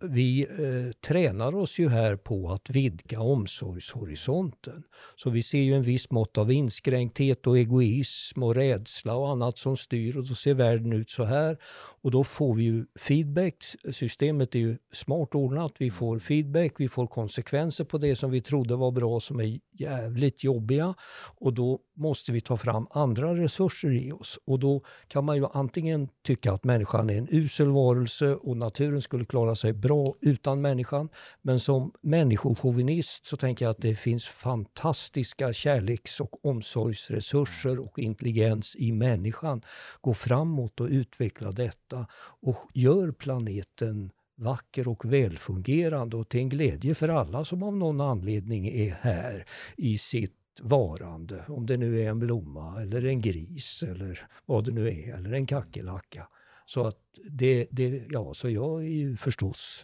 vi eh, tränar oss ju här på att vidga omsorgshorisonten. Så vi ser ju en viss mått av inskränkthet och egoism och rädsla och annat som styr och då ser världen ut så här. Och då får vi ju feedback. Systemet är ju smart ordnat. Vi får feedback, vi får konsekvenser på det som vi trodde var bra som är jävligt jobbiga. Och då måste vi ta fram andra resurser i oss. Och då kan man ju antingen tycka att människan är en usel varelse och naturen skulle klara sig bra utan människan. Men som människochauvinist så tänker jag att det finns fantastiska kärleks och omsorgsresurser och intelligens i människan. Gå framåt och utveckla detta och gör planeten vacker och välfungerande och till en glädje för alla som av någon anledning är här i sitt varande. Om det nu är en blomma eller en gris eller vad det nu är, eller en kackerlacka. Så att det, det, ja, så jag är ju förstås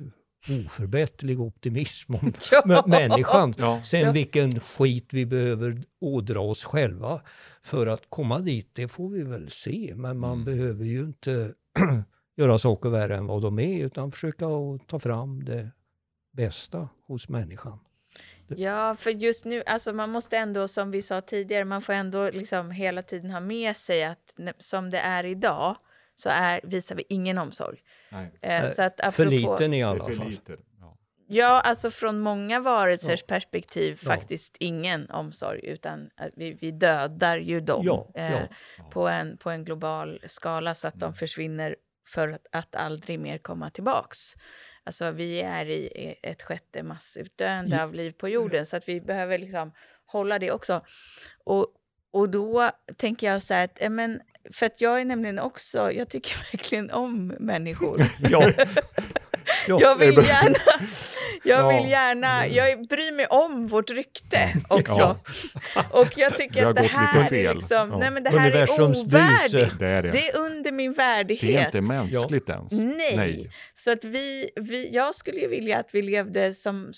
oförbätterlig optimism om Ja. människan. Ja. Sen vilken skit vi behöver ådra oss själva för att komma dit, det får vi väl se. Men man Mm. behöver ju inte göra saker värre än vad de är, utan försöka ta fram det bästa hos människan. Ja, för just nu, alltså man måste ändå, som vi sa tidigare, man får ändå liksom hela tiden ha med sig att som det är idag så är, visar vi ingen omsorg. Nej. Eh, Nej, så att För apropå, liten i alla fall. Ja. Alltså från många varelsers Ja. perspektiv Ja. faktiskt ingen omsorg, utan att vi, vi dödar ju dem Ja, eh. På, en, på en global skala så att de Mm. försvinner för att, att aldrig mer komma tillbaks. Alltså vi är i ett sjätte massutdöende av liv på jorden, så att vi behöver liksom hålla det också. Och, och då tänker jag så här, att, eh, men, för att jag är nämligen också, jag tycker verkligen om människor. Ja. Ja, jag, vill gärna, Jag Ja. vill gärna, jag bryr mig om vårt rykte också. Ja. Och jag tycker att det här är liksom, Ja. nej men det här är ovärdigt. Det är det. Det är under min Det är värdighet. inte mänskligt ens. Nej. Så att vi, vi, jag skulle ju vilja att vi levde som,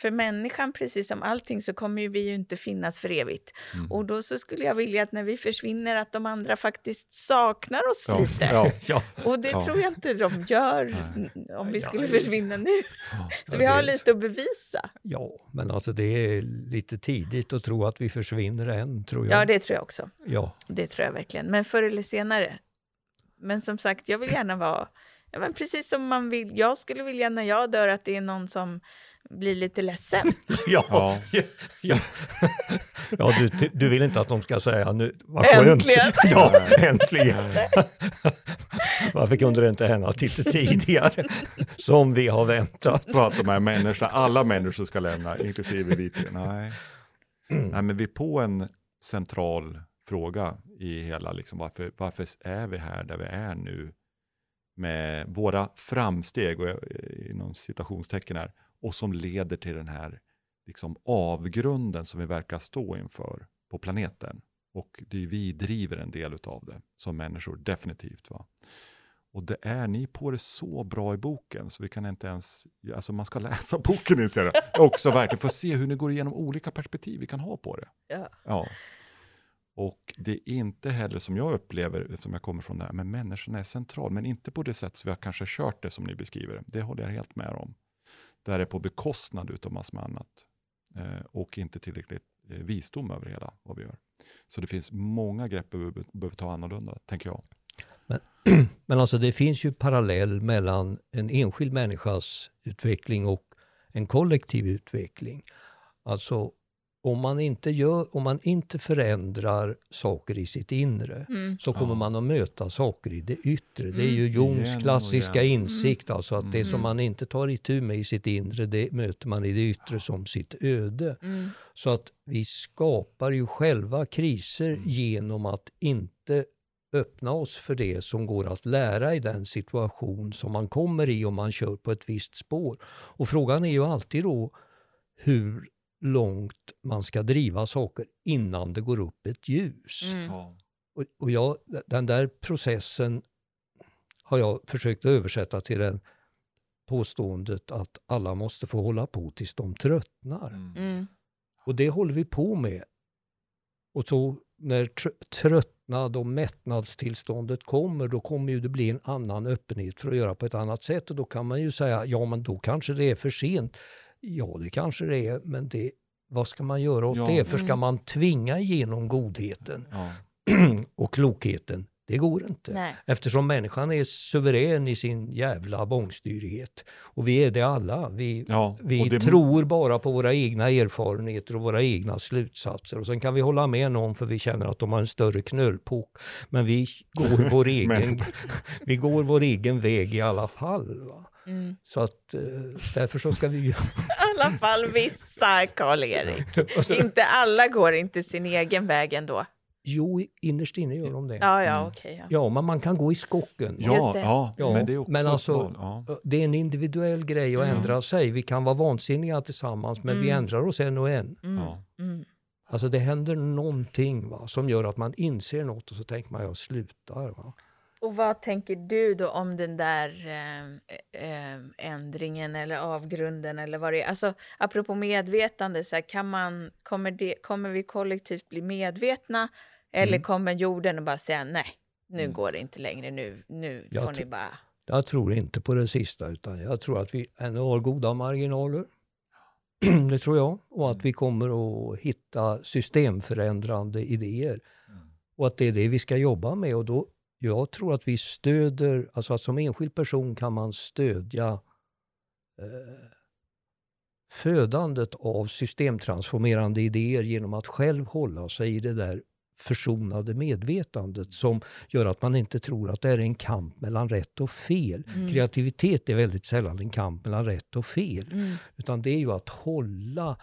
för människan precis som allting så kommer ju vi ju inte finnas för evigt. Mm. Och då så skulle jag vilja att när vi försvinner att de andra faktiskt saknar oss Ja. lite. Ja. Ja, Och det Ja. tror jag inte de gör Nej. om vi Ja, skulle försvinna nu. Så Ja, vi har det- lite att bevisa. ja, men alltså det är lite tidigt att tro att vi försvinner än, tror jag. Ja, det tror jag också. Ja. Det tror jag verkligen. Men förr eller senare. Men som sagt, jag vill gärna vara... Ja, men precis som man vill. Jag skulle vilja när jag dör att det är någon som blir lite ledsen. Ja, Ja. ja. ja du, du vill inte att de ska säga nu, vad skönt. Äntligen. Ja, äntligen. Varför kunde det inte hända lite tidigare? Som vi har väntat. För att de här människorna, alla människor ska lämna, inklusive vi tre. Nej. Nej, men vi är på en central fråga i hela, liksom, varför, varför är vi här där vi är nu med våra framsteg, och jag- inom citationstecken här, och som leder till den här liksom, avgrunden som vi verkar stå inför på planeten. Och det är vi driver en del av det som människor, definitivt. va. Och det är ni på det så bra i boken så vi kan inte ens, alltså man ska läsa boken inser jag. Också verkligen få se hur ni går igenom olika perspektiv vi kan ha på det. Ja. Ja. Och det är inte heller som jag upplever, eftersom jag kommer från det här, men människan är central, men inte på det sätt som vi har kanske kört det som ni beskriver. Det håller jag helt med om. Där är på bekostnad utav massor med annat. Eh, och inte tillräckligt eh, visdom över hela vad vi gör. Så det finns många grepp vi behöver, ta annorlunda, tänker jag. Men alltså det finns ju parallell mellan en enskild människas utveckling och en kollektiv utveckling. Alltså om man inte, gör, om man inte förändrar saker i sitt inre Mm. så kommer Ja. man att möta saker i det yttre. Det är ju Mm. Jungs klassiska insikt, alltså att det som Mm. man inte tar itu med i sitt inre, det möter man i det yttre som sitt öde. Mm. Så att vi skapar ju själva kriser genom att inte öppna oss för det som går att lära i den situation som man kommer i om man kör på ett visst spår. Och frågan är ju alltid då hur långt man ska driva saker innan det går upp ett ljus. Mm. Och, och jag, den där processen har jag försökt översätta till den påståendet att alla måste få hålla på tills de tröttnar. Mm. Och det håller vi på med. Och så när tr- tröttnad och mättnadstillståndet kommer, då kommer ju det bli en annan öppenhet för att göra på ett annat sätt. Och då kan man ju säga, ja men då kanske det är för sent. Ja, det kanske det är, men det, vad ska man göra åt Ja. det? För ska Mm. man tvinga igenom godheten Ja. och klokheten? Det går inte. Nej. Eftersom människan är suverän i sin jävla bångstyrighet. Och vi är det alla. Vi, Ja, vi det- tror bara på våra egna erfarenheter och våra egna slutsatser. Och sen kan vi hålla med någon för vi känner att de har en större knölpok. Men vi går vår egen, Men- vi går vår egen väg i alla fall. Va? Mm. Så att eh, därför så ska vi ju... I alla fall vissa, Karl-Erik. Alltså, Inte alla går inte sin egen väg ändå. jo, innerst inne gör de det. Ja, ja, Mm. okej. ja. Ja, men man kan gå i skocken. Ja, det. ja, Ja, men det är också men ett alltså- val. Ja. Det är en individuell grej att Mm. ändra sig. Vi kan vara vansinniga tillsammans, men vi Mm. ändrar oss en och en. Mm. Ja. Mm. Alltså det händer någonting va, som gör att man inser något och så tänker man jag slutar. Va? Och vad tänker du då om den där eh, eh, ändringen eller avgrunden eller vad det är? Alltså apropå medvetande, så här, kan man, kommer, det, kommer vi kollektivt bli medvetna eller Mm. kommer jorden att bara säga nej, nu Mm. går det inte längre, nu, nu Jag får ni bara... Jag tror inte på det sista utan jag tror att vi ännu har goda marginaler. det tror jag. Och att vi kommer att hitta systemförändrande idéer. Och att det är det vi ska jobba med. Och då, jag tror att vi stöder, alltså att som enskild person kan man stödja eh, födandet av systemtransformerande idéer genom att själv hålla sig i det där försonade medvetandet som gör att man inte tror att det är en kamp mellan rätt och fel. Mm. Kreativitet är väldigt sällan en kamp mellan rätt och fel. Mm. Utan det är ju att hålla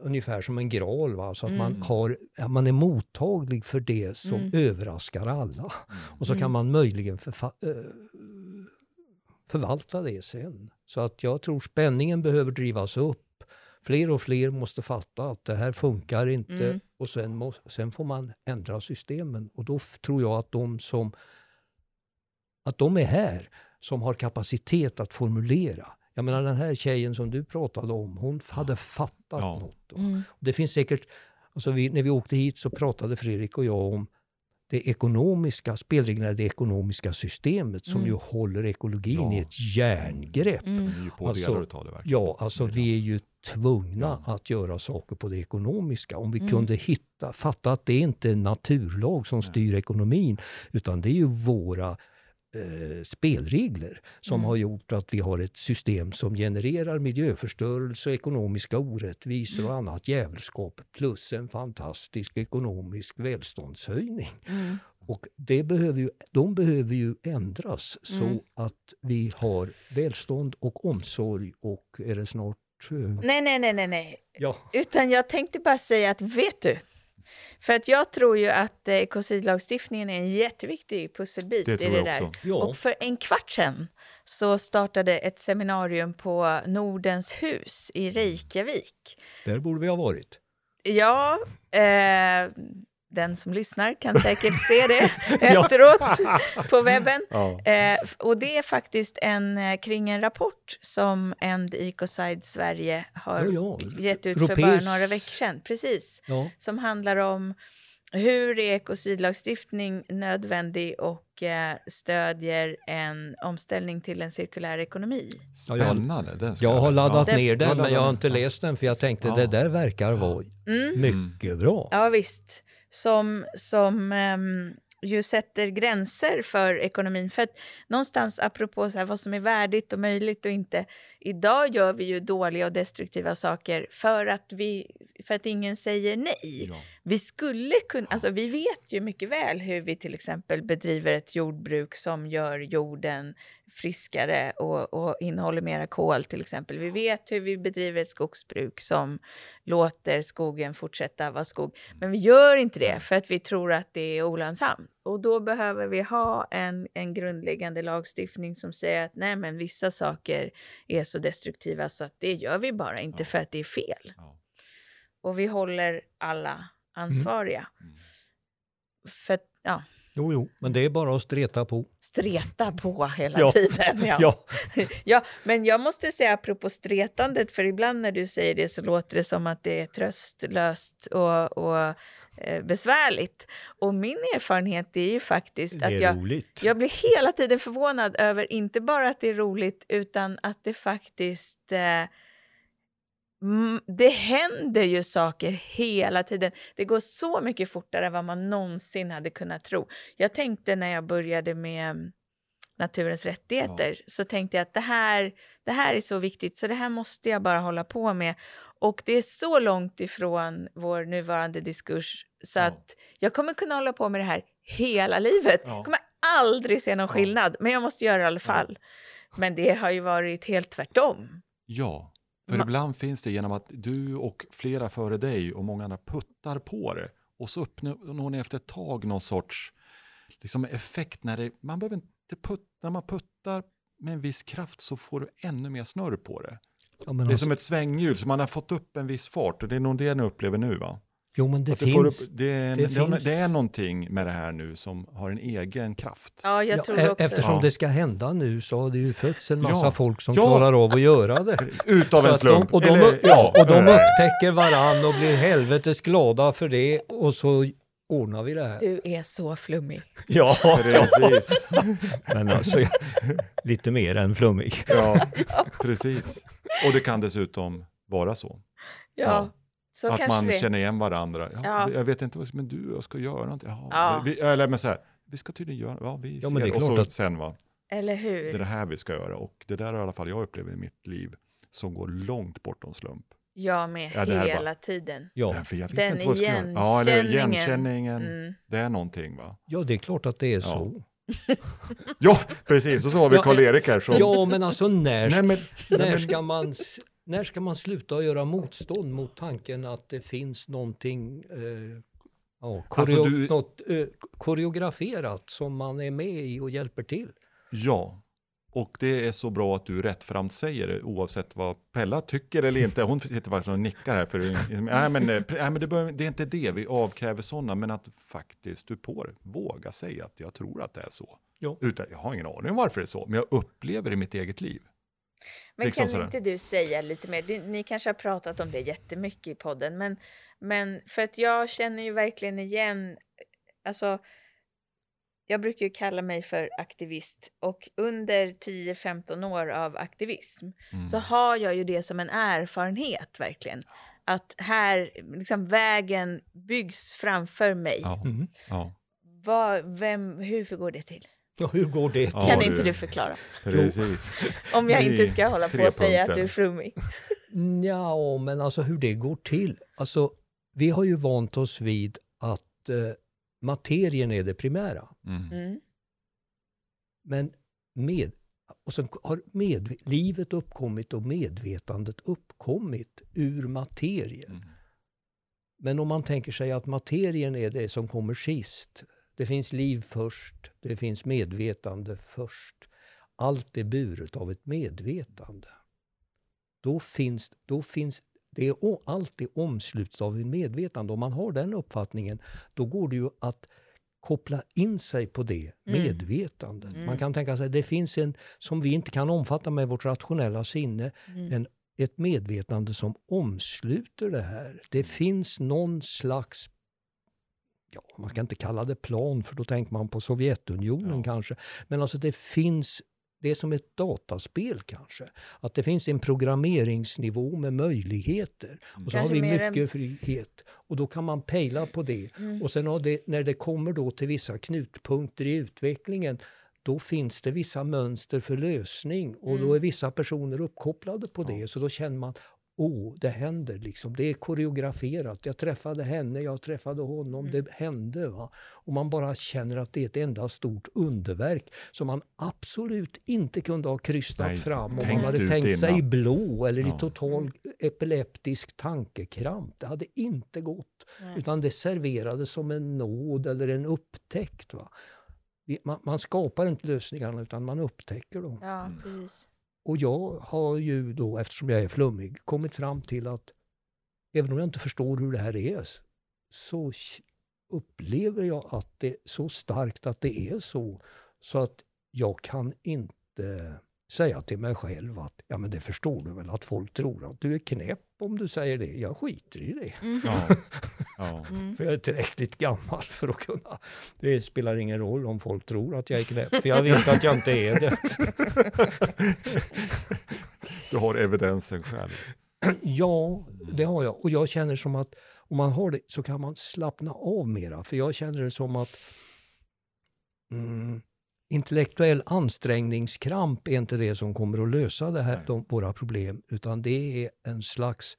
ungefär som en graal. Va? Så att man, Mm. har, ja, man är mottaglig för det som Mm. överraskar alla. Och så kan Mm. man möjligen förfa- eh, förvalta det sen. Så att jag tror spänningen behöver drivas upp. Fler och fler måste fatta att det här funkar inte Mm. och sen, må, sen får man ändra systemen. Och då tror jag att de som att de är här som har kapacitet att formulera. Jag menar den här tjejen som du pratade om, hon hade fattat Ja. något. då. Mm. Det finns säkert, alltså vi, när vi åkte hit så pratade Fredrik och jag om det ekonomiska, spelreglerna i det ekonomiska systemet som Mm. ju håller ekologin Ja. i ett järngrepp. Mm. Är Alltså. Ja, alltså vi är ju tvungna att göra saker på det ekonomiska. Om vi Mm. kunde hitta, fatta att det är inte en naturlag som styr ekonomin, utan det är ju våra eh, spelregler som Mm. har gjort att vi har ett system som genererar miljöförstörelse, ekonomiska orättvisor Mm. och annat djävulskap plus en fantastisk ekonomisk välståndshöjning. Mm. Och det behöver ju, de behöver ju ändras Mm. så att vi har välstånd och omsorg och är det snart... eh, Nej, nej, nej, nej, nej. Ja, Utan jag tänkte bara säga att, vet du? För att jag tror ju att eh, ekocidlagstiftningen är en jätteviktig pusselbit Det i det där. ja. Och för en kvart sedan så startade ett seminarium på Nordens hus i Reykjavik. där borde vi ha varit. Ja, eh, den som lyssnar kan säkert se det efteråt på webben. Ja. Eh, och det är faktiskt en, eh, kring en rapport som End Ecocide Sverige har Ja, ja. gett ut för bara några veckor sedan. Precis. Ja, Som handlar om hur är ekocidlagstiftning nödvändig och eh, stödjer en omställning till en cirkulär ekonomi. Ja, jag- Spännande. Den ska jag har läsa. laddat Det- ner den, Ja, men jag har inte läst den för jag tänkte Ja. det där verkar vara Mm. mycket bra. Ja, visst. Som, som um, ju sätter gränser för ekonomin. För att någonstans, apropå så här, vad som är värdigt och möjligt och inte. Idag gör vi ju dåliga och destruktiva saker för att, vi, för att ingen säger nej. Ja. Vi skulle kunna, alltså vi vet ju mycket väl hur vi till exempel bedriver ett jordbruk som gör jorden friskare och, och innehåller mera kol till exempel. Vi vet hur vi bedriver ett skogsbruk som låter skogen fortsätta vara skog. Men vi gör inte det för att vi tror att det är olönsamt. Och då behöver vi ha en, en grundläggande lagstiftning som säger att nej men vissa saker är så destruktiva så att det gör vi bara inte för att det är fel. Och vi håller alla ansvariga. Mm. För ja, Jo, jo, men det är bara att streta på. streta på hela Ja. tiden. Ja. Ja, Ja, men jag måste säga apropå stretandet, för ibland när du säger det så låter det som att det är tröstlöst och, och eh, besvärligt. Och min erfarenhet är ju faktiskt att jag, roligt. jag blir hela tiden förvånad över inte bara att det är roligt utan att det faktiskt eh, det händer ju saker hela tiden. Det går så mycket fortare än vad man någonsin hade kunnat tro. Jag tänkte när jag började med mm, naturens rättigheter så tänkte jag att det här, det här är så viktigt så det här måste jag bara hålla på med. Och det är så långt ifrån vår nuvarande diskurs så Ja. att jag kommer kunna hålla på med det här hela livet. Ja. Jag kommer aldrig se någon Ja. skillnad, men jag måste göra det i alla fall. Men det har ju varit helt tvärtom. Ja, för Ma- ibland finns det genom att du och flera före dig och många andra puttar på det och så uppnår ni efter ett tag någon sorts liksom effekt när det, man behöver inte putta, när man puttar med en viss kraft så får du ännu mer snurr på det. Ja, Det är alltså, som ett svänghjul, så man har fått upp en viss fart och det är nog det ni upplever nu va? Jo, men det finns... upp, det, är det det, finns- det är någonting med det här nu som har en egen kraft. Ja, jag Ja, tror e- också eftersom Ja. det ska hända nu så har det ju fötts en massa Ja. folk som Ja. klarar av att göra det. Utav en slump. De, och de, Eller- ja, och de upptäcker varann och blir helvetes glada för det och så ordnar vi det här. Du är så flummig. Ja, Precis. men alltså lite mer än flummig. Ja, precis. Och det kan dessutom vara så. Ja, Ja. Så att man det. känner igen varandra. Ja, Ja. Jag vet inte, vad- men du, jag ska göra någonting. Ja, Ja. Vi, eller men så här, vi ska tydligen göra, ja vi Ja, ser. det är och så klart att- sen va, Eller det hur? är det här vi ska göra. Och det där är i alla fall jag upplever i mitt liv som går långt bortom slump. Jag med, Ja, det här hela bara- tiden. Ja, Därför jag vet Den inte vad jag ska göra. Ja, eller igenkänningen. igenkänningen. Mm. Det är någonting va? ja, det är klart att det är Ja. så. Ja, precis. Och så har vi Ja, Karl-Erik här som... Ja, men alltså när, Nej, men, när, ska man, när ska man sluta göra motstånd mot tanken att det finns någonting eh, ja, Alltså, koreo, du- något, eh, koreograferat som man är med i och hjälper till? ja, Och det är så bra att du rättframt säger det oavsett vad Pella tycker eller inte. Hon sitter faktiskt och nickar här. För, nej, men, nej, men det, bör, det är inte det vi avkräver sådana, men att faktiskt du på det, våga säga att jag tror att det är så. Ja. Utan, jag har ingen aning om varför det är så, men jag upplever det i mitt eget liv. Men Liksom kan sådär. inte du säga lite mer? Ni kanske har pratat om det jättemycket i podden, men, men för att jag känner ju verkligen igen, alltså jag brukar ju kalla mig för aktivist och under 10-15 år av aktivism Mm. så har jag ju det som en erfarenhet verkligen. Att här, liksom vägen byggs framför mig. Ja, Mm. ja, Vad, vem, hur går det till? Ja, hur går det till? Ja, kan du- inte du förklara? precis. Om jag inte ska hålla på och säga att du är flummig. Ja, men alltså hur det går till. Alltså, vi har ju vant oss vid att eh, materien är det primära. Mm. Mm. Men med, och sen har med, livet uppkommit och medvetandet uppkommit ur materien. Mm. Men om man tänker sig att materien är det som kommer sist. Det finns liv först, det finns medvetande först. Allt är buret av ett medvetande. Då finns, då finns det är allt är omslutet av en medvetande. Om man har den uppfattningen, då går det ju att koppla in sig på det Mm. medvetandet. Mm. Man kan tänka sig att det finns en, som vi inte kan omfatta med vårt rationella sinne, Mm. en, ett medvetande som omsluter det här. Det finns någon slags, ja, man ska inte kalla det plan, för då tänker man på Sovjetunionen Ja. kanske. Men alltså det finns, det är som ett dataspel kanske. Att det finns en programmeringsnivå med möjligheter. Och så har Kanske vi mer än- mycket frihet. Och då kan man pejla på det. Mm. Och sen har det, när det kommer då till vissa knutpunkter i utvecklingen, då finns det vissa mönster för lösning och då Mm. är vissa personer uppkopplade på det. Så då känner man, åh, det händer liksom. Det är koreograferat. Jag träffade henne, jag träffade honom, Mm. det hände. Va? Och man bara känner att det är ett enda stort underverk som man absolut inte kunde ha krystat Nej, fram om man hade tänkt sig innan. blå eller i Ja. total epileptisk tankekramp. Det hade inte gått. Nej. Utan det serverades som en nåd eller en upptäckt. Va? Man, man skapar inte lösningarna utan man upptäcker dem. Ja, precis. Och jag har ju då, eftersom jag är flummig, kommit fram till att även om jag inte förstår hur det här är, så upplever jag att det är så starkt att det är så. Så att jag kan inte säga till mig själv att ja men det förstår du väl att folk tror att du är knäpp om du säger det. Jag skiter i det. Mhm. Ja, ja. Mm. För jag är tillräckligt gammal för att kunna... Det spelar ingen roll om folk tror att jag är knäpp, för jag vet att jag inte är det. Du har evidensen själv. Ja, det har jag. Och jag känner som att om man har det så kan man slappna av mera. För jag känner det som att mm, intellektuell ansträngningskramp är inte det som kommer att lösa det här, de, våra problem. Utan det är en slags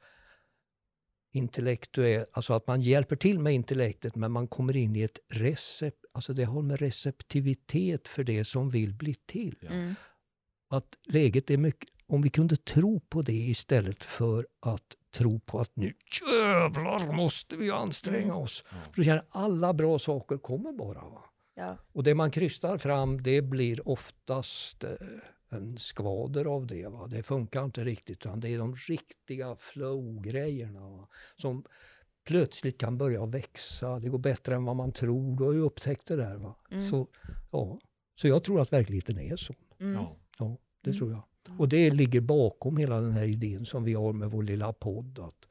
intellektuell, alltså att man hjälper till med intellektet men man kommer in i ett recept, alltså det har med receptivitet för det som vill bli till. Mm. Att läget är mycket, om vi kunde tro på det istället för att tro på att nu jävlar måste vi anstränga oss. Ja. För då känner alla bra saker kommer bara. Va? Ja. Och det man krystar fram det blir oftast eh, en skvader av det. Va? Det funkar inte riktigt utan det är de riktiga flow-grejerna va? som plötsligt kan börja växa. Det går bättre än vad man tror. Du har ju upptäckt det där. Va? Mm. Så, ja. så jag tror att verkligheten är så. Mm. Ja. Ja, det Mm. tror jag. Och det ligger bakom hela den här idén som vi har med vår lilla podd. Att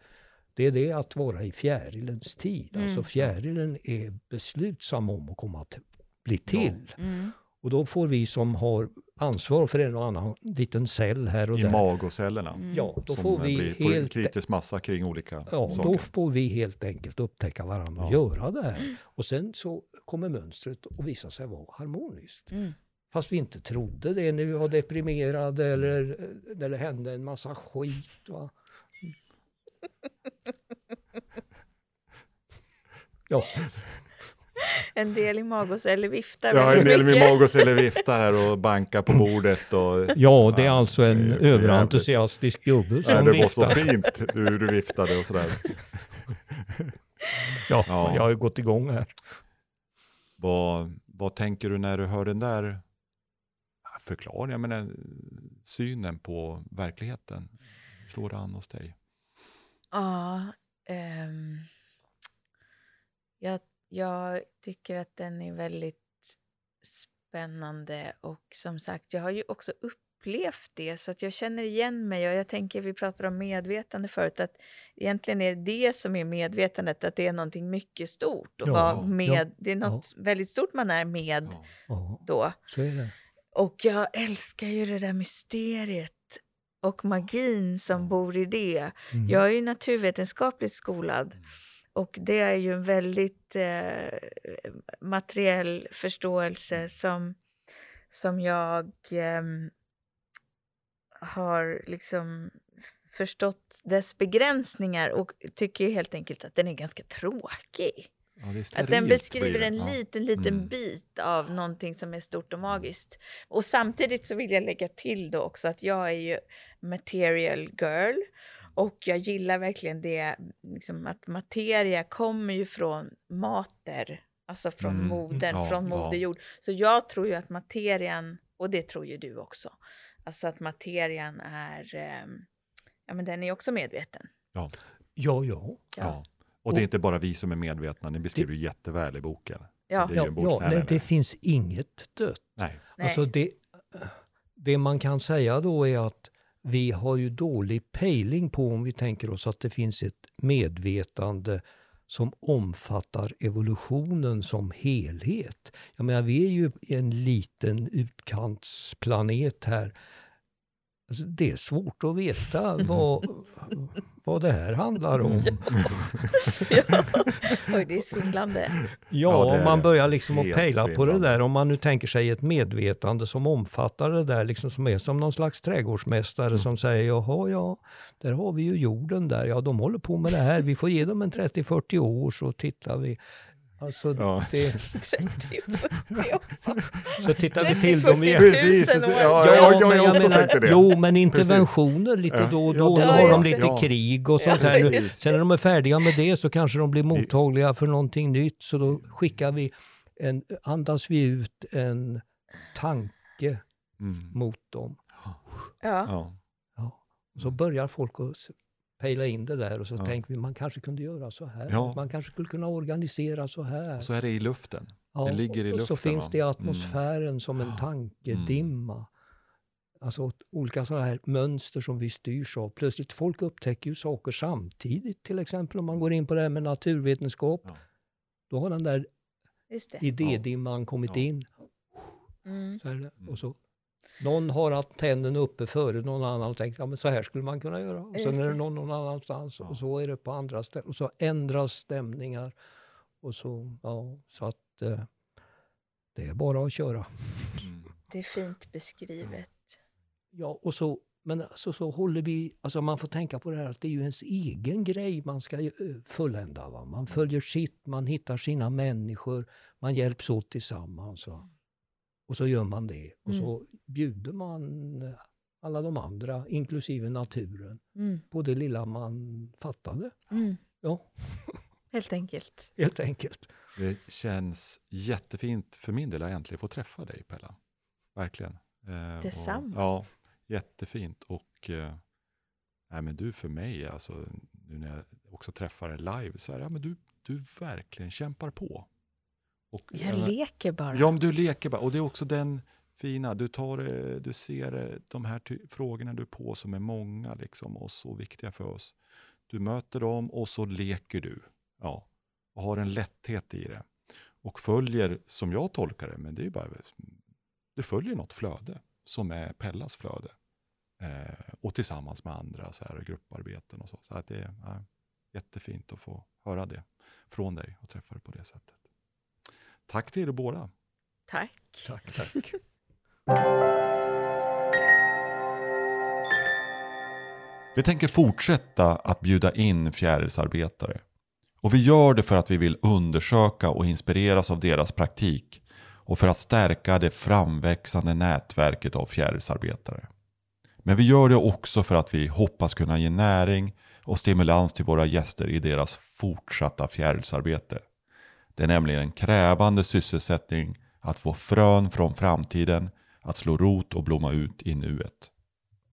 det är det att vara i fjärilens tid. Mm. Alltså fjärilen är beslutsam om att komma till, bli till. Mm. Och då får vi som har ansvar för en och annan liten cell här och I där. magocellerna. Mm. Ja, då som får vi blir, får helt kritisk massa kring olika Ja, saker. då får vi helt enkelt upptäcka varandra och Ja. göra det här. Och sen så kommer mönstret att visa sig vara harmoniskt. Mm. Fast vi inte trodde det när vi var deprimerade eller när det hände en massa skit. Va? Ja, En del i Magos-eller viftar Jag har en del mycket. magos eller viftar här och bankar på bordet. Och, ja det är Ja, alltså en för överentusiastisk gubbe som det var så viftar. fint hur du viftade och sådär. Ja, Ja. jag har ju gått igång här. Vad, vad tänker du när du hör den där? förklara, jag menar, synen på verkligheten. Slår det an hos dig? Ja, ehm, jag, jag tycker att den är väldigt spännande och som sagt, jag har ju också upplevt det så att jag känner igen mig och jag tänker, vi pratade om medvetande förut, att egentligen är det det som är medvetandet, att det är någonting mycket stort och Ja, vara ja, med, det är något väldigt stort man är med Ja. Ja, då. Och jag älskar ju det där mysteriet och magin som bor i det. Mm. Jag är ju naturvetenskapligt skolad och det är ju en väldigt eh, materiell förståelse som, som jag ehm, har liksom förstått dess begränsningar och tycker helt enkelt att den är ganska tråkig. Ja, Att den beskriver en Ja. liten, liten Mm. bit av någonting som är stort och magiskt. Och samtidigt så vill jag lägga till då också att jag är ju material girl och jag gillar verkligen det, liksom att materia kommer ju från mater, alltså från Mm. modern, Ja, från ja. moder jord. Så jag tror ju att materian, och det tror ju du också, alltså att materian är, ehm, ja men den är också medveten. Ja, ja. Ja. Och det är inte bara vi som är medvetna, ni beskriver ju jätteväl i boken. Ja. det Ja, ja nej, nej, nej, det finns inget dött. nej. Nej. Alltså det, det man kan säga då är att vi har ju dålig pejling på om vi tänker oss att det finns ett medvetande som omfattar evolutionen som helhet. Jag menar, vi är ju en liten utkantsplanet här. Alltså, det är svårt att veta vad, vad det här handlar om. ja. Oj, det är svindlande. Ja, Ja, man börjar liksom att pejla på det där, om man nu tänker sig ett medvetande som omfattar det där, liksom som är som någon slags trädgårdsmästare Mm. som säger jaha, ja, där har vi ju jorden där, ja, de håller på med det här, vi får ge dem en 30-40 år så tittar vi. Alltså, Ja. det, 30-40 också. så tittar vi 30-40 till dem igen. Precis, år. ja, ja, ja, jag jag också menar, tänkte det. Jo, men interventioner lite Ja. då och Ja, då. det då har de lite. Ja. krig och sånt Ja, här. Sen när de är färdiga med det så kanske de blir mottagliga för någonting nytt. Så då skickar vi en, andas vi ut en tanke Mm. mot dem. Ja. Ja. Ja. Och så börjar folk att pejla in det där och så Ja. tänker vi man kanske kunde göra så här. Ja. Man kanske skulle kunna organisera så här. Och så är det i luften. Ja, det ligger i och så luften, finns va? det i Mm. atmosfären som en Ja. tankedimma. Alltså olika sådana här mönster som vi styrs av. Plötsligt folk upptäcker ju saker samtidigt. Till exempel om man går in på det här med naturvetenskap. Ja. Då har den där Just det. idédimman kommit Ja. in. Mm. Så är det. Och så, någon har antennen uppe före någon annan och tänkt ja, men så här skulle man kunna göra. Och sen är det någon någon annanstans Ja. och så är det på andra ställen. Och så ändras stämningar. Och så, ja, så att eh, det är bara att köra. Mm. Det är fint beskrivet. Ja, och så, men alltså, så håller vi, alltså man får tänka på det här att det är ju ens egen grej man ska eh, fullända. Va? Man följer sitt, man hittar sina människor, man hjälps åt tillsammans. Va? Och så gör man det. Och så bjuder man eh, alla de andra, inklusive naturen, Mm. på det lilla man fattade. Mm. Ja, Helt enkelt. helt enkelt. Det känns jättefint för min del att äntligen få träffa dig, Pella. Verkligen. Eh, och- Detsamma. Ja, jättefint. Och eh, nej, men du för mig, alltså, nu när jag också träffar dig live, så här, ja, men du, du verkligen kämpar på. Och, Jag eh, leker bara. Ja, men du leker bara. Och det är också den fina, du, tar, det- du ser eh, de här frågorna du är på som är många liksom, och så viktiga för oss. Du möter dem och så leker du. Ja, och har en lätthet i det. Och följer, som jag tolkar det, men det är bara, du följer något flöde som är Pellas flöde. Eh, och tillsammans med andra så här, grupparbeten och så. Så att det är ja, jättefint att få höra det från dig och träffa dig på det sättet. Tack till er båda. Tack. Tack, tack. Vi tänker fortsätta att bjuda in fjärilsarbetare. Och vi gör det för att vi vill undersöka och inspireras av deras praktik och för att stärka det framväxande nätverket av fjärilsarbetare. Men vi gör det också för att vi hoppas kunna ge näring och stimulans till våra gäster i deras fortsatta fjärilsarbete. Det är nämligen en krävande sysselsättning att få frön från framtiden att slå rot och blomma ut i nuet.